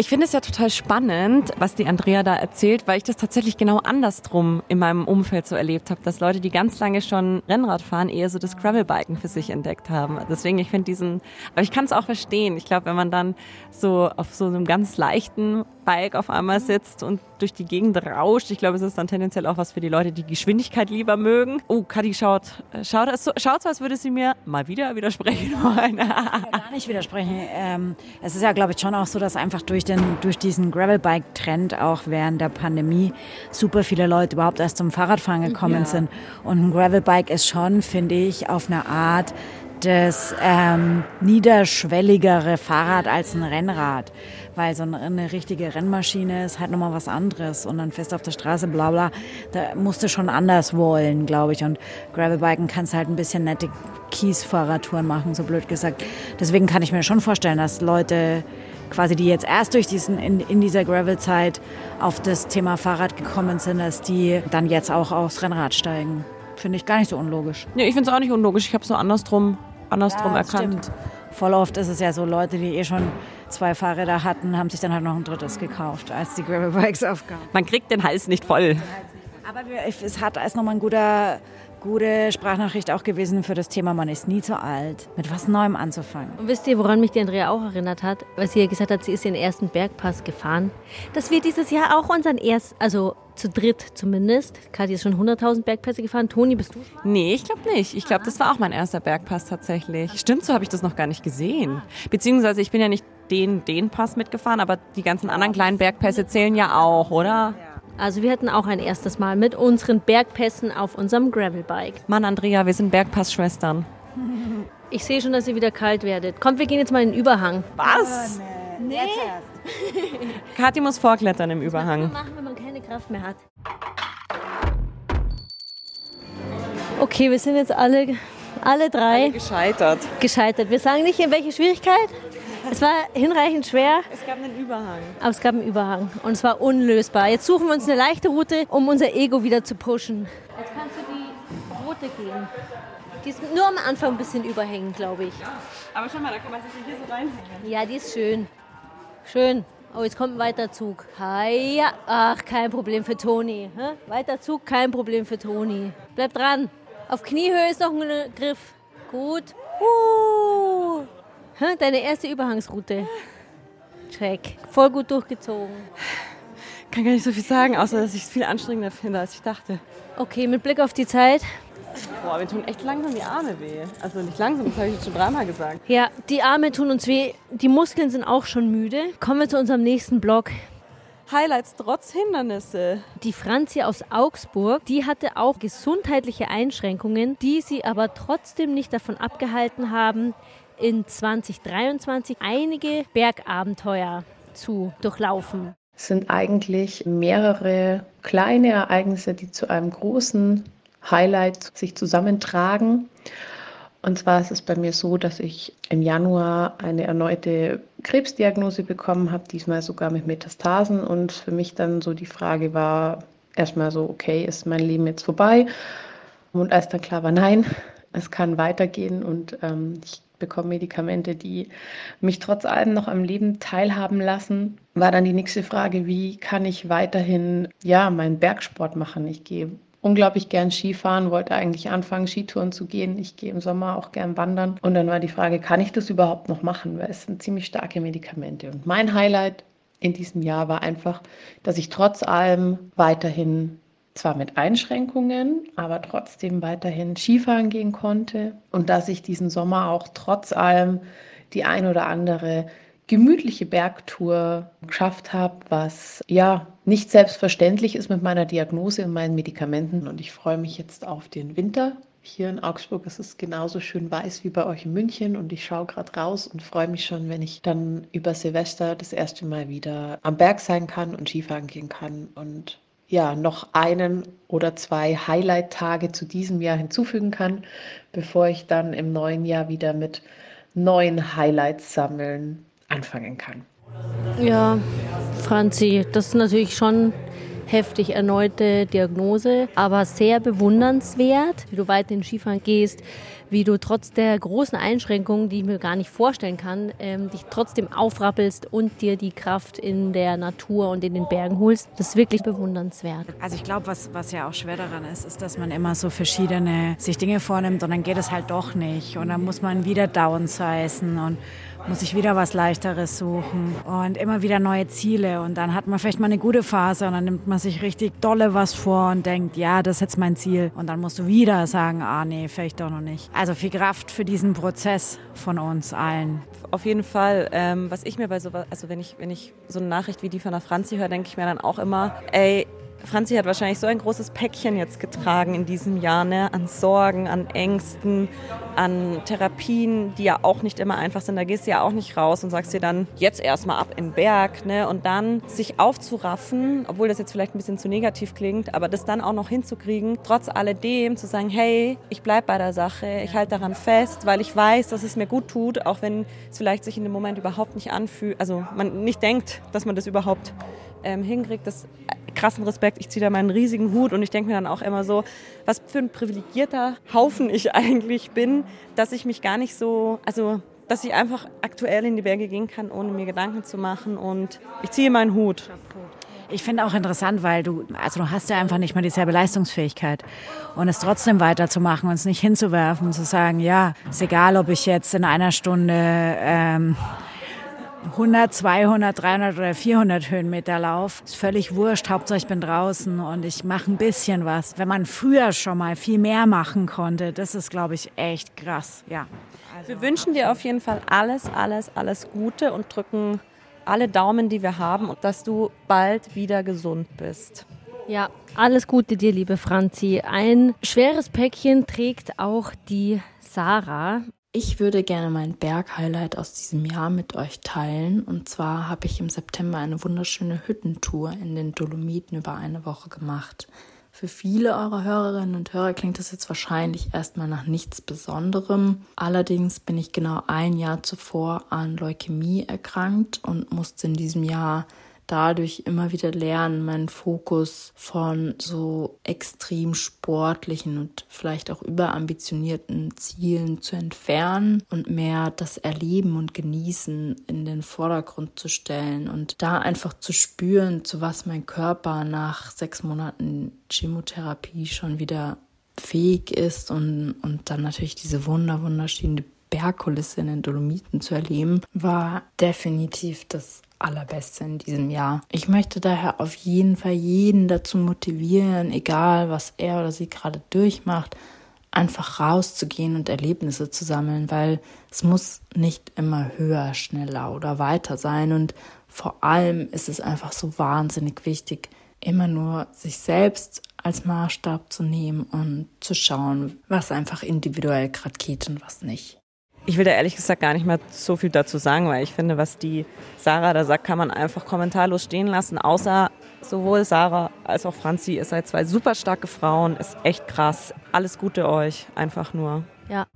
Speaker 4: Ich finde es ja total spannend, was die Andrea da erzählt, weil ich das tatsächlich genau andersrum in meinem Umfeld so erlebt habe, dass Leute, die ganz lange schon Rennrad fahren, eher so das Gravelbiken für sich entdeckt haben. Deswegen, ich finde diesen, aber ich kann es auch verstehen. Ich glaube, wenn man dann so auf so einem ganz leichten Bike auf einmal sitzt und durch die Gegend rauscht. Ich glaube, es ist dann tendenziell auch was für die Leute, die Geschwindigkeit lieber mögen. Oh, Kadi schaut, schaut, so, schaut so, als würde sie mir mal wieder widersprechen wollen.
Speaker 3: gar nicht widersprechen. Ähm, es ist ja, glaube ich, schon auch so, dass einfach durch, den, durch diesen Gravelbike-Trend auch während der Pandemie super viele Leute überhaupt erst zum Fahrradfahren gekommen ja. sind. Und ein Gravelbike ist schon, finde ich, auf eine Art das ähm, niederschwelligere Fahrrad als ein Rennrad weil so eine richtige Rennmaschine ist halt nochmal was anderes und dann fest auf der Straße, bla bla, da musst du schon anders wollen, glaube ich. Und Gravelbiken kannst halt ein bisschen nette Kiesfahrradtouren machen, so blöd gesagt. Deswegen kann ich mir schon vorstellen, dass Leute quasi, die jetzt erst durch diesen, in, in dieser Gravel-Zeit auf das Thema Fahrrad gekommen sind, dass die dann jetzt auch aufs Rennrad steigen. Finde ich gar nicht so unlogisch.
Speaker 4: Nee, ich finde es auch nicht unlogisch. Ich habe es nur andersrum, andersrum ja, erkannt.
Speaker 3: Stimmt. Voll oft ist es ja so, Leute, die eh schon zwei Fahrräder hatten, haben sich dann halt noch ein drittes gekauft, als die Gravelbikes aufkamen.
Speaker 4: Man kriegt den Hals nicht voll.
Speaker 3: Aber es hat als nochmal ein guter gute Sprachnachricht auch gewesen für das Thema, man ist nie zu alt, mit was Neuem anzufangen.
Speaker 2: Und wisst ihr, woran mich die Andrea auch erinnert hat? Weil sie ja gesagt hat, sie ist den ersten Bergpass gefahren. Dass wir dieses Jahr auch unseren ersten, also zu dritt zumindest. Kathi ist schon 100.000 Bergpässe gefahren. Toni, bist du?
Speaker 4: Nee, ich glaube nicht. Ich glaube, das war auch mein erster Bergpass tatsächlich. Stimmt, so habe ich das noch gar nicht gesehen. Beziehungsweise ich bin ja nicht den, den Pass mitgefahren, aber die ganzen anderen kleinen Bergpässe zählen ja auch, oder? Ja.
Speaker 2: Also wir hatten auch ein erstes Mal mit unseren Bergpässen auf unserem Gravelbike.
Speaker 4: Mann, Andrea, wir sind Bergpass-Schwestern.
Speaker 2: Ich sehe schon, dass ihr wieder kalt werdet. Kommt, wir gehen jetzt mal in den Überhang.
Speaker 4: Was?
Speaker 2: Oh, nee.
Speaker 4: nee. [laughs] Kathi muss vorklettern im Überhang.
Speaker 2: Das machen, wenn man keine Kraft mehr hat. Okay, wir sind jetzt alle, alle drei
Speaker 4: alle gescheitert.
Speaker 2: Gescheitert. Wir sagen nicht, in welche Schwierigkeit. Es war hinreichend schwer.
Speaker 4: Es gab einen Überhang.
Speaker 2: Aber es gab einen Überhang und es war unlösbar. Jetzt suchen wir uns eine leichte Route, um unser Ego wieder zu pushen. Jetzt kannst du die Route gehen. Die ist nur am Anfang ein bisschen überhängend, glaube ich.
Speaker 4: Aber schau mal, da kann man sich hier so reinhängen.
Speaker 2: Ja, die ist schön. Schön. Oh, jetzt kommt ein weiter Zug. Ja, ach, kein Problem für Toni. Weiter Zug, kein Problem für Toni. Bleib dran. Auf Kniehöhe ist noch ein Griff. Gut. Uh. Deine erste Überhangsroute. Check. Voll gut durchgezogen.
Speaker 4: Kann gar nicht so viel sagen, außer dass ich es viel anstrengender finde, als ich dachte.
Speaker 2: Okay, mit Blick auf die Zeit.
Speaker 4: Boah, mir tun echt langsam die Arme weh. Also nicht langsam, das habe ich jetzt schon dreimal gesagt.
Speaker 2: Ja, die Arme tun uns weh. Die Muskeln sind auch schon müde. Kommen wir zu unserem nächsten Block.
Speaker 4: Highlights trotz Hindernisse.
Speaker 2: Die Franzi aus Augsburg, die hatte auch gesundheitliche Einschränkungen, die sie aber trotzdem nicht davon abgehalten haben, in 2023 einige Bergabenteuer zu durchlaufen.
Speaker 10: Es sind eigentlich mehrere kleine Ereignisse, die zu einem großen Highlight sich zusammentragen. Und zwar ist es bei mir so, dass ich im Januar eine erneute Krebsdiagnose bekommen habe, diesmal sogar mit Metastasen. Und für mich dann so die Frage war erstmal so, okay, ist mein Leben jetzt vorbei? Und als dann klar war, nein, es kann weitergehen und ähm, ich bekomme Medikamente, die mich trotz allem noch am Leben teilhaben lassen, war dann die nächste Frage, wie kann ich weiterhin ja meinen Bergsport machen? Ich gehe unglaublich gern Skifahren, wollte eigentlich anfangen, Skitouren zu gehen. Ich gehe im Sommer auch gern wandern. Und dann war die Frage, kann ich das überhaupt noch machen? Weil es sind ziemlich starke Medikamente. Und mein Highlight in diesem Jahr war einfach, dass ich trotz allem weiterhin zwar mit Einschränkungen, aber trotzdem weiterhin Skifahren gehen konnte und dass ich diesen Sommer auch trotz allem die ein oder andere gemütliche Bergtour geschafft habe, was ja nicht selbstverständlich ist mit meiner Diagnose und meinen Medikamenten. Und ich freue mich jetzt auf den Winter. Hier in Augsburg ist es genauso schön weiß wie bei euch in München und ich schaue gerade raus und freue mich schon, wenn ich dann über Silvester das erste Mal wieder am Berg sein kann und Skifahren gehen kann und ja, noch einen oder zwei Highlight-Tage zu diesem Jahr hinzufügen kann, bevor ich dann im neuen Jahr wieder mit neuen Highlights sammeln anfangen kann.
Speaker 2: Ja, Franzi, das ist natürlich schon heftig erneute Diagnose, aber sehr bewundernswert, wie du weiter in Skifahren gehst, wie du trotz der großen Einschränkungen, die ich mir gar nicht vorstellen kann, ähm, dich trotzdem aufrappelst und dir die Kraft in der Natur und in den Bergen holst. Das ist wirklich bewundernswert.
Speaker 3: Also ich glaube, was, was ja auch schwer daran ist, ist, dass man immer so verschiedene sich Dinge vornimmt und dann geht es halt doch nicht und dann muss man wieder downsizen und muss ich wieder was Leichteres suchen und immer wieder neue Ziele. Und dann hat man vielleicht mal eine gute Phase und dann nimmt man sich richtig dolle was vor und denkt, ja, das ist jetzt mein Ziel. Und dann musst du wieder sagen, ah nee, vielleicht doch noch nicht. Also viel Kraft für diesen Prozess von uns allen.
Speaker 4: Auf jeden Fall. Ähm, was ich mir bei so, also wenn ich, wenn ich so eine Nachricht wie die von der Franzi höre, denke ich mir dann auch immer, ey, Franzi hat wahrscheinlich so ein großes Päckchen jetzt getragen in diesem Jahr, ne? an Sorgen, an Ängsten, an Therapien, die ja auch nicht immer einfach sind. Da gehst du ja auch nicht raus und sagst dir dann jetzt erstmal ab den Berg ne? und dann sich aufzuraffen, obwohl das jetzt vielleicht ein bisschen zu negativ klingt, aber das dann auch noch hinzukriegen, trotz alledem zu sagen, hey, ich bleibe bei der Sache, ich halte daran fest, weil ich weiß, dass es mir gut tut, auch wenn es vielleicht sich in dem Moment überhaupt nicht anfühlt, also man nicht denkt, dass man das überhaupt ähm, hinkriegt, das krassen Respekt. Ich ziehe da meinen riesigen Hut und ich denke mir dann auch immer so, was für ein privilegierter Haufen ich [laughs] eigentlich bin, dass ich mich gar nicht so, also dass ich einfach aktuell in die Berge gehen kann, ohne mir Gedanken zu machen und ich ziehe meinen Hut.
Speaker 3: Ich finde auch interessant, weil du, also du hast ja einfach nicht mehr dieselbe Leistungsfähigkeit. Und es trotzdem weiterzumachen und es nicht hinzuwerfen, zu sagen, ja, ist egal, ob ich jetzt in einer Stunde ähm, 100, 200, 300 oder 400 Höhenmeter lauf. Ist völlig wurscht. Hauptsache ich bin draußen und ich mache ein bisschen was. Wenn man früher schon mal viel mehr machen konnte, das ist, glaube ich, echt krass. Ja.
Speaker 4: Also. Wir wünschen dir auf jeden Fall alles, alles, alles Gute und drücken alle Daumen, die wir haben und dass du bald wieder gesund bist.
Speaker 2: Ja, alles Gute dir, liebe Franzi. Ein schweres Päckchen trägt auch die Sarah.
Speaker 11: Ich würde gerne mein Berghighlight aus diesem Jahr mit euch teilen. Und zwar habe ich im September eine wunderschöne Hüttentour in den Dolomiten über eine Woche gemacht. Für viele eurer Hörerinnen und Hörer klingt das jetzt wahrscheinlich erstmal nach nichts Besonderem. Allerdings bin ich genau ein Jahr zuvor an Leukämie erkrankt und musste in diesem Jahr dadurch immer wieder lernen, meinen Fokus von so extrem sportlichen und vielleicht auch überambitionierten Zielen zu entfernen und mehr das Erleben und Genießen in den Vordergrund zu stellen und da einfach zu spüren, zu was mein Körper nach sechs Monaten Chemotherapie schon wieder fähig ist und, und dann natürlich diese wunder, wunderschöne Bergkulisse in den Dolomiten zu erleben, war definitiv das Allerbeste in diesem Jahr. Ich möchte daher auf jeden Fall jeden dazu motivieren, egal was er oder sie gerade durchmacht, einfach rauszugehen und Erlebnisse zu sammeln, weil es muss nicht immer höher, schneller oder weiter sein und vor allem ist es einfach so wahnsinnig wichtig, immer nur sich selbst als Maßstab zu nehmen und zu schauen, was einfach individuell gerade geht und was nicht.
Speaker 4: Ich will da ehrlich gesagt gar nicht mehr so viel dazu sagen, weil ich finde, was die Sarah da sagt, kann man einfach kommentarlos stehen lassen. Außer sowohl Sarah als auch Franzi, ihr seid zwei super starke Frauen, ist echt krass. Alles Gute euch, einfach nur.
Speaker 2: Ja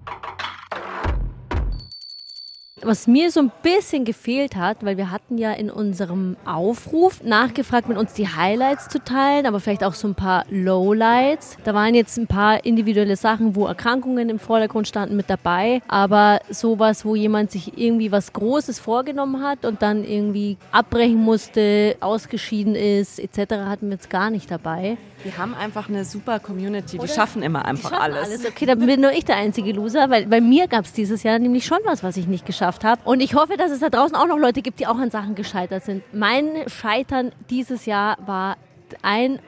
Speaker 2: was mir so ein bisschen gefehlt hat, weil wir hatten ja in unserem Aufruf nachgefragt, mit uns die Highlights zu teilen, aber vielleicht auch so ein paar Lowlights. Da waren jetzt ein paar individuelle Sachen, wo Erkrankungen im Vordergrund standen mit dabei, aber sowas, wo jemand sich irgendwie was Großes vorgenommen hat und dann irgendwie abbrechen musste, ausgeschieden ist, etc., hatten wir jetzt gar nicht dabei.
Speaker 4: Wir haben einfach eine super Community, die schaffen immer einfach schaffen alles. alles.
Speaker 2: Okay, dann bin nur ich der einzige Loser, weil bei mir gab es dieses Jahr nämlich schon was, was ich nicht geschafft habe. Und ich hoffe, dass es da draußen auch noch Leute gibt, die auch an Sachen gescheitert sind. Mein Scheitern dieses Jahr war ein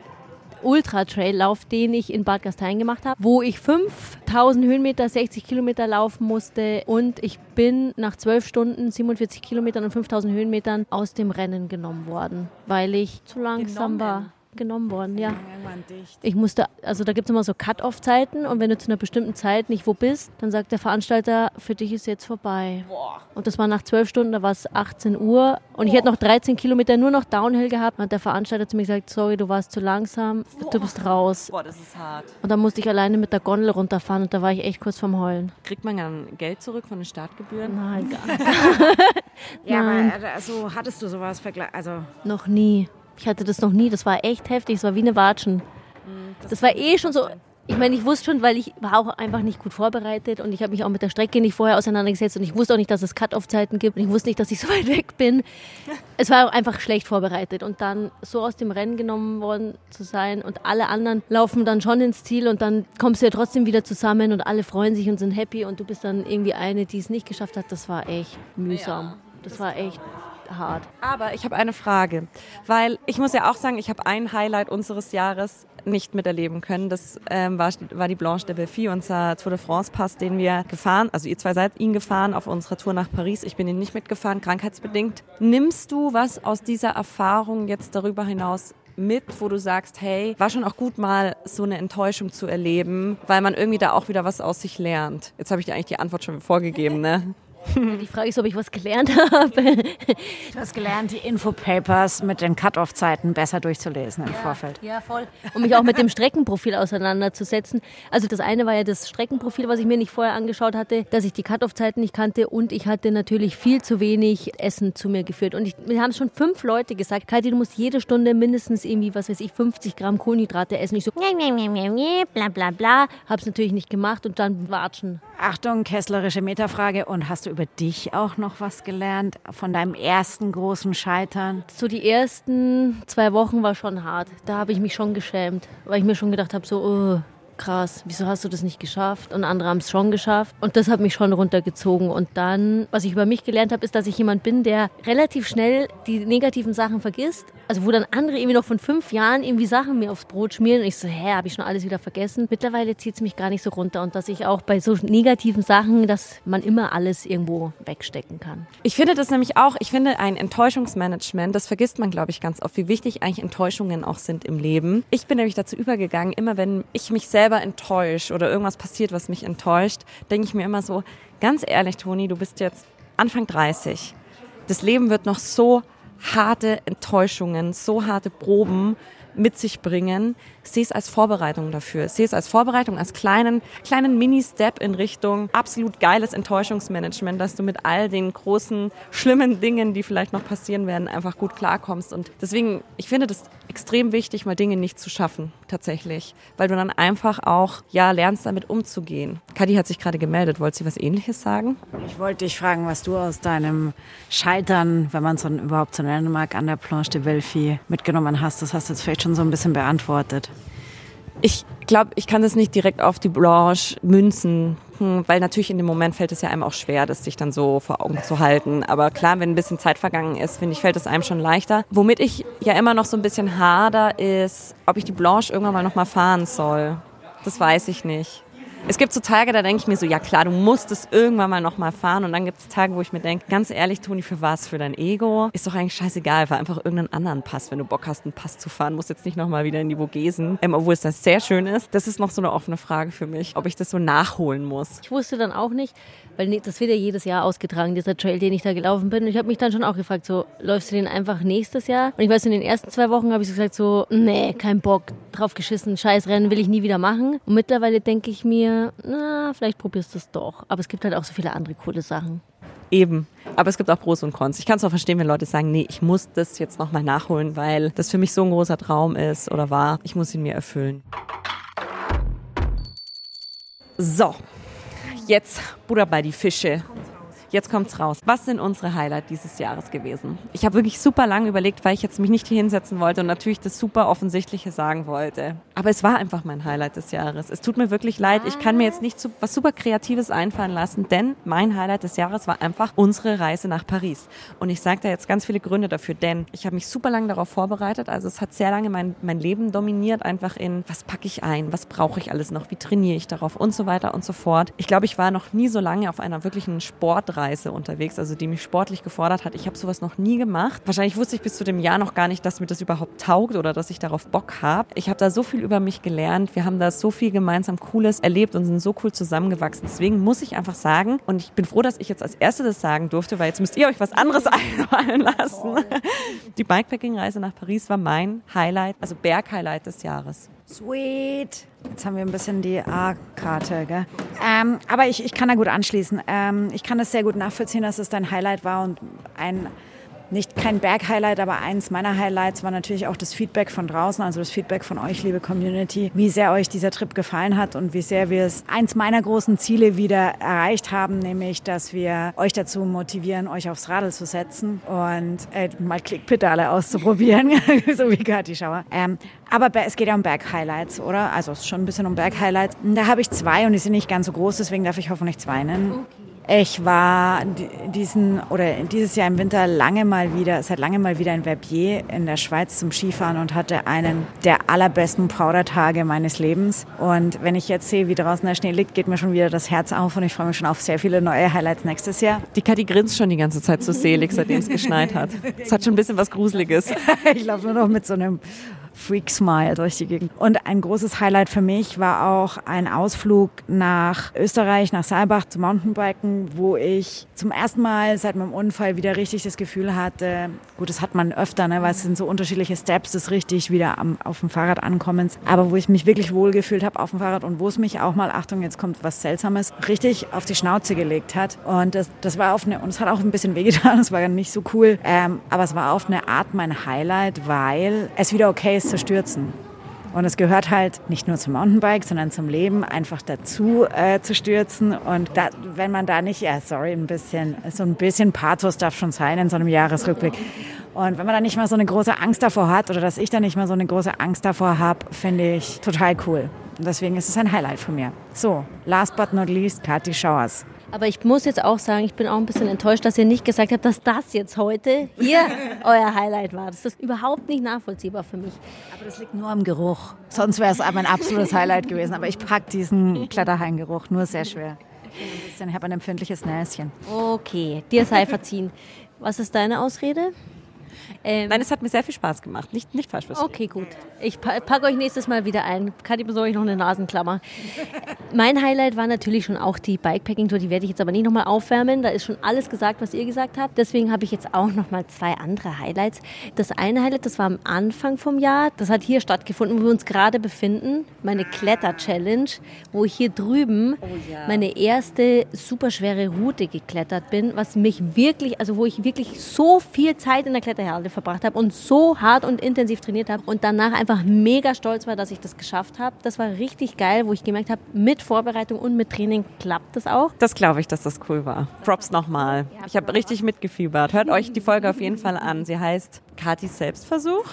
Speaker 2: Ultra-Trail-Lauf, den ich in Bad Gastein gemacht habe, wo ich 5000 Höhenmeter, 60 Kilometer laufen musste und ich bin nach 12 Stunden, 47 Kilometern und 5000 Höhenmetern aus dem Rennen genommen worden, weil ich zu langsam genommen. war genommen worden, ja. Ich musste, also da gibt es immer so Cut-Off-Zeiten und wenn du zu einer bestimmten Zeit nicht wo bist, dann sagt der Veranstalter, für dich ist jetzt vorbei. Und das war nach zwölf Stunden, da war es 18 Uhr und ich hätte noch 13 Kilometer nur noch Downhill gehabt. Und hat der Veranstalter zu mir gesagt, sorry, du warst zu langsam, du bist raus.
Speaker 4: Boah, das ist hart.
Speaker 2: Und dann musste ich alleine mit der Gondel runterfahren und da war ich echt kurz vorm Heulen.
Speaker 4: Kriegt man dann Geld zurück von den Startgebühren?
Speaker 2: Nein, gar [laughs] nicht.
Speaker 3: ja, Nein. aber also hattest du sowas vergleichen? Also
Speaker 2: noch nie. Ich hatte das noch nie. Das war echt heftig. Es war wie eine Watschen. Das, das war eh schon so. Ich meine, ich wusste schon, weil ich war auch einfach nicht gut vorbereitet und ich habe mich auch mit der Strecke nicht vorher auseinandergesetzt und ich wusste auch nicht, dass es Cut-Off-Zeiten gibt und ich wusste nicht, dass ich [laughs] so weit weg bin. [laughs] Es war auch einfach schlecht vorbereitet und dann so aus dem Rennen genommen worden zu sein und alle anderen laufen dann schon ins Ziel und dann kommst du ja trotzdem wieder zusammen und alle freuen sich und sind happy und du bist dann irgendwie eine, die es nicht geschafft hat. Das war echt mühsam. Das war echt hart.
Speaker 4: Aber ich habe eine Frage, weil ich muss ja auch sagen, ich habe ein Highlight unseres Jahres nicht miterleben können. Das ähm, war, war die Blanche de Belfi, unser Tour de France Pass, den wir gefahren, also ihr zwei seid ihn gefahren auf unserer Tour nach Paris. Ich bin ihn nicht mitgefahren, krankheitsbedingt. Nimmst du was aus dieser Erfahrung jetzt darüber hinaus mit, wo du sagst, hey, war schon auch gut mal so eine Enttäuschung zu erleben, weil man irgendwie da auch wieder was aus sich lernt. Jetzt habe ich dir eigentlich die Antwort schon vorgegeben, ne? [laughs] [laughs]
Speaker 2: Die Frage ist, ob ich was gelernt habe. [laughs]
Speaker 3: Du hast gelernt, die Infopapers mit den Cut-Off-Zeiten besser durchzulesen im
Speaker 2: ja,
Speaker 3: Vorfeld.
Speaker 2: Ja, voll. Um mich auch mit dem Streckenprofil auseinanderzusetzen. Also das eine war ja das Streckenprofil, was ich mir nicht vorher angeschaut hatte, dass ich die Cut-Off-Zeiten nicht kannte und ich hatte natürlich viel zu wenig Essen zu mir geführt. Und ich, mir haben schon fünf Leute gesagt, Kathi, du musst jede Stunde mindestens irgendwie, was weiß ich, 50 Gramm Kohlenhydrate essen. Ich so, bla bla bla. Hab's natürlich nicht gemacht und dann watschen.
Speaker 3: Achtung, kesslerische Metafrage. Und hast du über dich auch noch was gelernt von deinem ersten großen Scheitern?
Speaker 2: So die ersten zwei Wochen war schon hart. Da habe ich mich schon geschämt, weil ich mir schon gedacht habe, so, oh, krass, wieso hast du das nicht geschafft? Und andere haben es schon geschafft. Und das hat mich schon runtergezogen. Und dann, was ich über mich gelernt habe, ist, dass ich jemand bin, der relativ schnell die negativen Sachen vergisst. Also wo dann andere irgendwie noch von fünf Jahren irgendwie Sachen mir aufs Brot schmieren und ich so, hä, habe ich schon alles wieder vergessen. Mittlerweile zieht es mich gar nicht so runter und dass ich auch bei so negativen Sachen, dass man immer alles irgendwo wegstecken kann.
Speaker 4: Ich finde das nämlich auch, ich finde ein Enttäuschungsmanagement, das vergisst man, glaube ich, ganz oft, wie wichtig eigentlich Enttäuschungen auch sind im Leben. Ich bin nämlich dazu übergegangen, immer wenn ich mich selbst selber enttäuscht oder irgendwas passiert, was mich enttäuscht, denke ich mir immer so, ganz ehrlich, Toni, du bist jetzt Anfang 30. Das Leben wird noch so harte Enttäuschungen, so harte Proben mit sich bringen, sehe es als Vorbereitung dafür. Sehe es als Vorbereitung, als kleinen, kleinen Mini-Step in Richtung absolut geiles Enttäuschungsmanagement, dass du mit all den großen, schlimmen Dingen, die vielleicht noch passieren werden, einfach gut klarkommst. Und deswegen, ich finde das extrem wichtig, mal Dinge nicht zu schaffen, tatsächlich. Weil du dann einfach auch, ja, lernst damit umzugehen. Kadi hat sich gerade gemeldet. Wollt sie was ähnliches sagen?
Speaker 3: Ich wollte dich fragen, was du aus deinem Scheitern, wenn man es überhaupt so nennen mag, an der Planche de Belfi mitgenommen hast. Das hast du jetzt vielleicht schon so ein bisschen beantwortet.
Speaker 4: Ich glaube, ich kann das nicht direkt auf die Blanche münzen, hm, weil natürlich in dem Moment fällt es ja einem auch schwer, das sich dann so vor Augen zu halten. Aber klar, wenn ein bisschen Zeit vergangen ist, finde ich, fällt es einem schon leichter. Womit ich ja immer noch so ein bisschen hader, ist, ob ich die Blanche irgendwann mal nochmal fahren soll. Das weiß ich nicht. Es gibt so Tage, da denke ich mir so, ja klar, du musst es irgendwann mal nochmal fahren. Und dann gibt es Tage, wo ich mir denke, ganz ehrlich, Toni, für was? Für dein Ego? Ist doch eigentlich scheißegal, fahr einfach irgendeinen anderen Pass, wenn du Bock hast, einen Pass zu fahren. Musst jetzt nicht nochmal wieder in die Vogesen, ähm, obwohl es das sehr schön ist. Das ist noch so eine offene Frage für mich, ob ich das so nachholen muss.
Speaker 2: Ich wusste dann auch nicht, weil das wird ja jedes Jahr ausgetragen, dieser Trail, den ich da gelaufen bin. Und ich habe mich dann schon auch gefragt, so, läufst du den einfach nächstes Jahr? Und ich weiß, in den ersten zwei Wochen habe ich so gesagt, so, nee, kein Bock, drauf geschissen, scheiß Rennen will ich nie wieder machen. Und mittlerweile denke ich mir, na, vielleicht probierst du es doch. Aber es gibt halt auch so viele andere coole Sachen.
Speaker 4: Eben. Aber es gibt auch Pros und Cons. Ich kann es auch verstehen, wenn Leute sagen, nee, ich muss das jetzt nochmal nachholen, weil das für mich so ein großer Traum ist oder war. Ich muss ihn mir erfüllen. So, jetzt Buddha bei die Fische. Jetzt kommt's raus. Was sind unsere Highlights dieses Jahres gewesen? Ich habe wirklich super lange überlegt, weil ich jetzt mich nicht hier hinsetzen wollte und natürlich das super Offensichtliche sagen wollte. Aber es war einfach mein Highlight des Jahres. Es tut mir wirklich leid. Ich kann mir jetzt nicht so, was super Kreatives einfallen lassen, denn mein Highlight des Jahres war einfach unsere Reise nach Paris. Und ich sage da jetzt ganz viele Gründe dafür, denn ich habe mich super lange darauf vorbereitet. Also es hat sehr lange mein, mein Leben dominiert, einfach in, was packe ich ein, was brauche ich alles noch, wie trainiere ich darauf und so weiter und so fort. Ich glaube, ich war noch nie so lange auf einer wirklichen Sportreise unterwegs, also die mich sportlich gefordert hat. Ich habe sowas noch nie gemacht. Wahrscheinlich wusste ich bis zu dem Jahr noch gar nicht, dass mir das überhaupt taugt oder dass ich darauf Bock habe. Ich habe da so viel über mich gelernt. Wir haben da so viel gemeinsam Cooles erlebt und sind so cool zusammengewachsen. Deswegen muss ich einfach sagen, und ich bin froh, dass ich jetzt als Erste das sagen durfte, weil jetzt müsst ihr euch was anderes [laughs] einfallen lassen. Die Bikepacking-Reise nach Paris war mein Highlight, also Berg-Highlight des Jahres.
Speaker 3: Sweet. Jetzt haben wir ein bisschen die A-Karte, gell? Ähm, aber ich, ich kann da gut anschließen. Ähm, ich kann es sehr gut nachvollziehen, dass es dein Highlight war und ein nicht kein Berg-Highlight, aber eins meiner Highlights war natürlich auch das Feedback von draußen, also das Feedback von euch, liebe Community, wie sehr euch dieser Trip gefallen hat und wie sehr wir es eins meiner großen Ziele wieder erreicht haben, nämlich, dass wir euch dazu motivieren, euch aufs Radl zu setzen und äh, mal Klickpedale auszuprobieren, [laughs] so wie Kathi Schauer. Ähm, aber es geht ja um Berg-Highlights, oder? Also es ist schon ein bisschen um Berg-Highlights. Da habe ich zwei und die sind nicht ganz so groß, deswegen darf ich hoffentlich zwei nennen. Okay. Ich war diesen oder dieses Jahr im Winter lange mal wieder, seit lange mal wieder in Verbier in der Schweiz zum Skifahren und hatte einen der allerbesten Powdertage meines Lebens. Und wenn ich jetzt sehe, wie draußen der Schnee liegt, geht mir schon wieder das Herz auf und ich freue mich schon auf sehr viele neue Highlights nächstes Jahr.
Speaker 4: Die Kathi grinst schon die ganze Zeit so selig, seitdem es geschneit hat. Es hat schon ein bisschen was Gruseliges. [laughs]
Speaker 3: ich laufe nur noch mit so einem Freak Smile durch die Gegend. Und ein großes Highlight für mich war auch ein Ausflug nach Österreich, nach Saalbach zum Mountainbiken, wo ich zum ersten Mal seit meinem Unfall wieder richtig das Gefühl hatte, gut, das hat man öfter, ne, weil es sind so unterschiedliche Steps des richtig wieder am, auf dem Fahrrad ankommens, aber wo ich mich wirklich wohl gefühlt habe auf dem Fahrrad und wo es mich auch mal, Achtung, jetzt kommt was Seltsames, richtig auf die Schnauze gelegt hat. Und das, das war auf eine, und es hat auch ein bisschen wehgetan, [laughs] es war nicht so cool, ähm, aber es war auf eine Art mein Highlight, weil es wieder okay ist, zu stürzen. Und es gehört halt nicht nur zum Mountainbike, sondern zum Leben einfach dazu äh, zu stürzen. Und da, wenn man da nicht, ja, sorry, ein bisschen, so ein bisschen Pathos darf schon sein in so einem Jahresrückblick. Und wenn man da nicht mal so eine große Angst davor hat oder dass ich da nicht mal so eine große Angst davor habe, finde ich total cool. Und deswegen ist es ein Highlight von mir. So, last but not least, Kathi Schauers.
Speaker 2: Aber ich muss jetzt auch sagen, ich bin auch ein bisschen enttäuscht, dass ihr nicht gesagt habt, dass das jetzt heute hier [laughs] euer Highlight war. Das ist überhaupt nicht nachvollziehbar für mich.
Speaker 3: Aber das liegt nur am Geruch. Sonst wäre es mein absolutes Highlight gewesen. Aber ich packe diesen Kletterhaingeruch nur sehr schwer. Ich, ich habe ein empfindliches Näschen.
Speaker 2: Okay, dir sei verziehen. Was ist deine Ausrede?
Speaker 4: Ähm, Nein, es hat mir sehr viel Spaß gemacht. Nicht, nicht falsch verstehen.
Speaker 2: Okay, gut. Ich packe euch nächstes Mal wieder ein. Kathi besorge ich noch eine Nasenklammer. mein Highlight war natürlich schon auch die Bikepacking-Tour. Die werde ich jetzt aber nicht nochmal aufwärmen. Da ist schon alles gesagt, was ihr gesagt habt. Deswegen habe ich jetzt auch nochmal zwei andere Highlights. Das eine Highlight, das war am Anfang vom Jahr. Das hat hier stattgefunden, wo wir uns gerade befinden. Meine Kletter-Challenge, wo ich hier drüben oh, ja. meine erste superschwere Route geklettert bin, was mich wirklich, also wo ich wirklich so viel Zeit in der Kletterhalle verbracht habe und so hart und intensiv trainiert habe und danach einfach mega stolz war, dass ich das geschafft habe. Das war richtig geil, wo ich gemerkt habe, mit Vorbereitung und mit Training klappt das auch.
Speaker 4: Das glaube ich, dass das cool war. Props nochmal. Ich habe richtig mitgefiebert. Hört euch die Folge auf jeden Fall an. Sie heißt Katis Selbstversuch.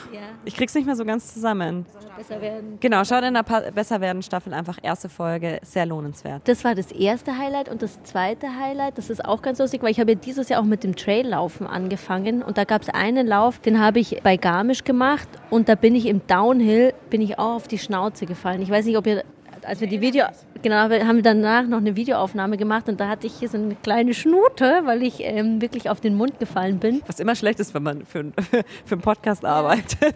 Speaker 4: Ich krieg's nicht mehr so ganz zusammen. Besser werden. Genau, schaut in der pa Besser werden Staffel einfach erste Folge, sehr lohnenswert.
Speaker 2: Das war das erste Highlight und das zweite Highlight, das ist auch ganz lustig, weil ich habe dieses Jahr auch mit dem Traillaufen angefangen und da gab es einen Lauf, den habe ich bei Garmisch gemacht und da bin ich im Downhill, bin ich auch auf die Schnauze gefallen. Ich weiß nicht, ob ihr als wir die Video, genau, haben wir danach noch eine Videoaufnahme gemacht und da hatte ich hier so eine kleine Schnute, weil ich ähm, wirklich auf den Mund gefallen bin.
Speaker 4: Was immer schlecht ist, wenn man für, [laughs] für einen Podcast arbeitet.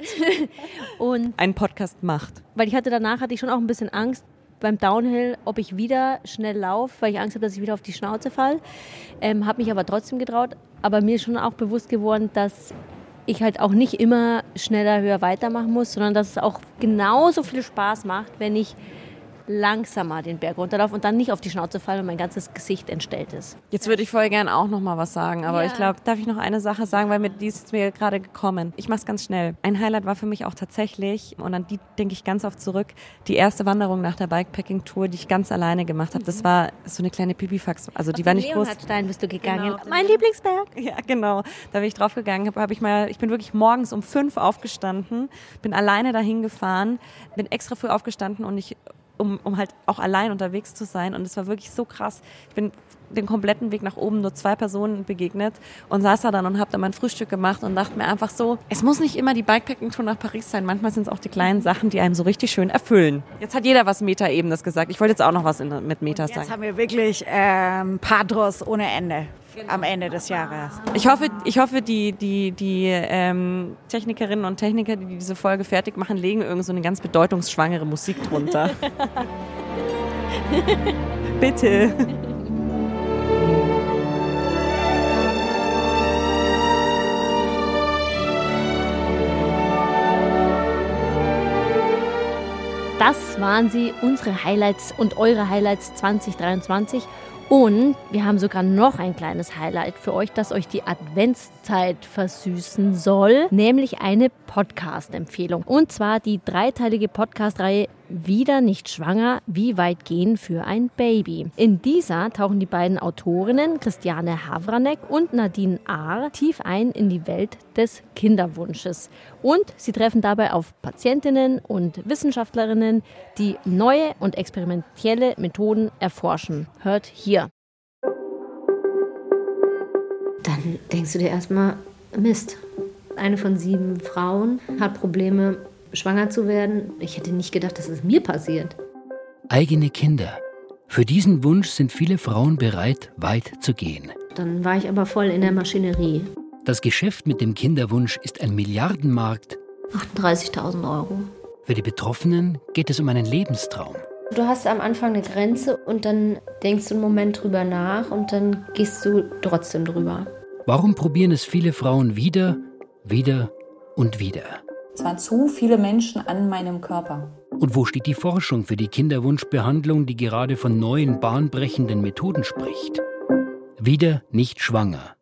Speaker 4: [laughs] und einen Podcast macht.
Speaker 2: Weil ich hatte danach hatte ich schon auch ein bisschen Angst beim Downhill, ob ich wieder schnell laufe, weil ich Angst habe, dass ich wieder auf die Schnauze falle. Ähm, habe mich aber trotzdem getraut. Aber mir ist schon auch bewusst geworden, dass ich halt auch nicht immer schneller, höher weitermachen muss, sondern dass es auch genauso viel Spaß macht, wenn ich langsamer den Berg runterlaufe und dann nicht auf die Schnauze falle und mein ganzes Gesicht entstellt ist.
Speaker 4: Jetzt würde ich voll gern auch noch mal was sagen, aber
Speaker 2: Ja.
Speaker 4: ich glaube, darf ich noch eine Sache sagen, weil mir die ist mir gerade gekommen. Ich mache es ganz schnell. Ein Highlight war für mich auch tatsächlich und an die denke ich ganz oft zurück, die erste Wanderung nach der Bikepacking Tour, die ich ganz alleine gemacht habe. Das war so eine kleine Pipifax, also die war nicht groß.
Speaker 2: Leonhardstein bist du gegangen.
Speaker 4: Genau.
Speaker 2: Mein Lieblingsberg.
Speaker 4: Ja, genau. Da bin ich draufgegangen. Hab, hab ich mal, ich bin wirklich morgens um fünf aufgestanden, bin alleine dahin gefahren, bin extra früh aufgestanden und ich, um, um halt auch allein unterwegs zu sein. Und es war wirklich so krass. Ich bin den kompletten Weg nach oben nur zwei Personen begegnet und saß da dann und habe dann mein Frühstück gemacht und dachte mir einfach so, es muss nicht immer die Bikepacking-Tour nach Paris sein. Manchmal sind es auch die kleinen Sachen, die einem so richtig schön erfüllen. Jetzt hat jeder was Meta-Ebenes gesagt. Ich wollte jetzt auch noch was in, mit Metas
Speaker 3: Jetzt
Speaker 4: sagen.
Speaker 3: haben wir wirklich ähm, Padros ohne Ende am Ende des Jahres.
Speaker 4: Ich hoffe, ich hoffe die, die, die ähm, Technikerinnen und Techniker, die diese Folge fertig machen, legen irgend so eine ganz bedeutungsschwangere Musik drunter. [laughs] Bitte.
Speaker 2: Das waren sie, unsere Highlights und eure Highlights 2023. Und wir haben sogar noch ein kleines Highlight für euch, das euch die Adventszeit versüßen soll, nämlich eine Podcast-Empfehlung. Und zwar die dreiteilige Podcast-Reihe Wieder nicht schwanger, wie weit gehen für ein Baby. In dieser tauchen die beiden Autorinnen Christiane Havranek und Nadine Ahr tief ein in die Welt des Kinderwunsches. Und sie treffen dabei auf Patientinnen und Wissenschaftlerinnen, die neue und experimentelle Methoden erforschen. Hört hier.
Speaker 12: Dann denkst du dir erstmal, Mist. Eine von sieben Frauen hat Probleme, schwanger zu werden. Ich hätte nicht gedacht, dass es mir passiert.
Speaker 13: Eigene Kinder. Für diesen Wunsch sind viele Frauen bereit, weit zu gehen.
Speaker 12: Dann war ich aber voll in der Maschinerie.
Speaker 13: Das Geschäft mit dem Kinderwunsch ist ein Milliardenmarkt.
Speaker 12: 38.000 Euro.
Speaker 13: Für die Betroffenen geht es um einen Lebenstraum.
Speaker 12: Du hast am Anfang eine Grenze und dann denkst du einen Moment drüber nach und dann gehst du trotzdem drüber.
Speaker 13: Warum probieren es viele Frauen wieder, wieder und wieder?
Speaker 14: Es waren zu viele Menschen an meinem Körper.
Speaker 13: Und wo steht die Forschung für die Kinderwunschbehandlung, die gerade von neuen, bahnbrechenden Methoden spricht? Wieder nicht schwanger.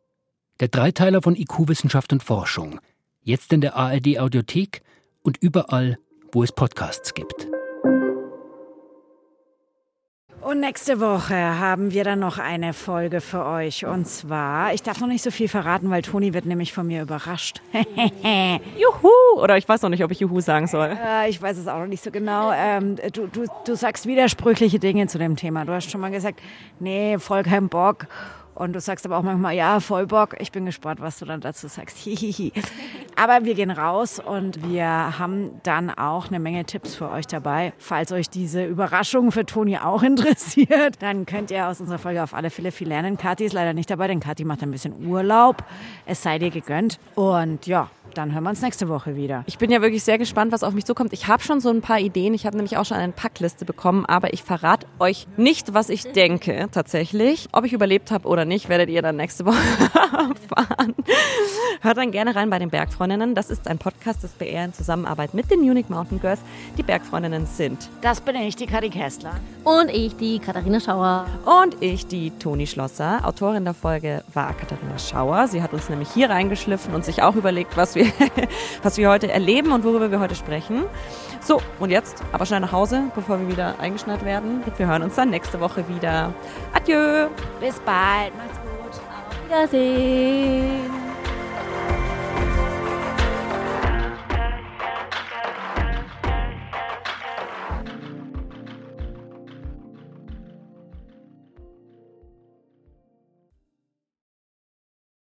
Speaker 13: Der Dreiteiler von IQ Wissenschaft und Forschung. Jetzt in der ARD Audiothek und überall, wo es Podcasts gibt.
Speaker 3: Und nächste Woche haben wir dann noch eine Folge für euch. Und zwar, ich darf noch nicht so viel verraten, weil Toni wird nämlich von mir überrascht. [laughs]
Speaker 4: Juhu! Oder ich weiß noch nicht, ob ich Juhu sagen soll.
Speaker 3: Äh, ich weiß es auch noch nicht so genau. Ähm, du, du, du sagst widersprüchliche Dinge zu dem Thema. Du hast schon mal gesagt, nee, voll kein Bock. Und du sagst aber auch manchmal, ja, voll Bock. Ich bin gespannt, was du dann dazu sagst. [laughs] Hihihi. aber wir gehen raus und wir haben dann auch eine Menge Tipps für euch dabei. Falls euch diese Überraschung für Toni auch [laughs] interessiert, dann könnt ihr aus unserer Folge auf alle Fälle viel lernen. Kathi ist leider nicht dabei, denn Kathi macht ein bisschen Urlaub. Es sei dir gegönnt. Und ja, dann hören wir uns nächste Woche wieder.
Speaker 4: Ich bin ja wirklich sehr gespannt, was auf mich zukommt. Ich habe schon so ein paar Ideen. Ich habe nämlich auch schon eine Packliste bekommen, aber ich verrate euch nicht, was ich denke tatsächlich. Ob ich überlebt habe oder nicht, werdet ihr dann nächste Woche [laughs] erfahren. Hört dann gerne rein bei den Bergfreundinnen. Das ist ein Podcast des BR in Zusammenarbeit mit den Munich Mountain Girls. Die Bergfreundinnen sind
Speaker 3: Das bin ich, die Kathi Kessler.
Speaker 2: Und ich, die Katharina Schauer.
Speaker 4: und ich, die Toni Schlosser. Autorin der Folge war Katharina Schauer. Sie hat uns nämlich hier reingeschliffen und sich auch überlegt, was wir, [laughs] was wir heute erleben und worüber wir heute sprechen. So, und jetzt aber schnell nach Hause, bevor wir wieder eingeschneit werden. Wir hören uns dann nächste Woche wieder. Adieu!
Speaker 3: Bis bald. Macht's gut.
Speaker 2: Wiedersehen.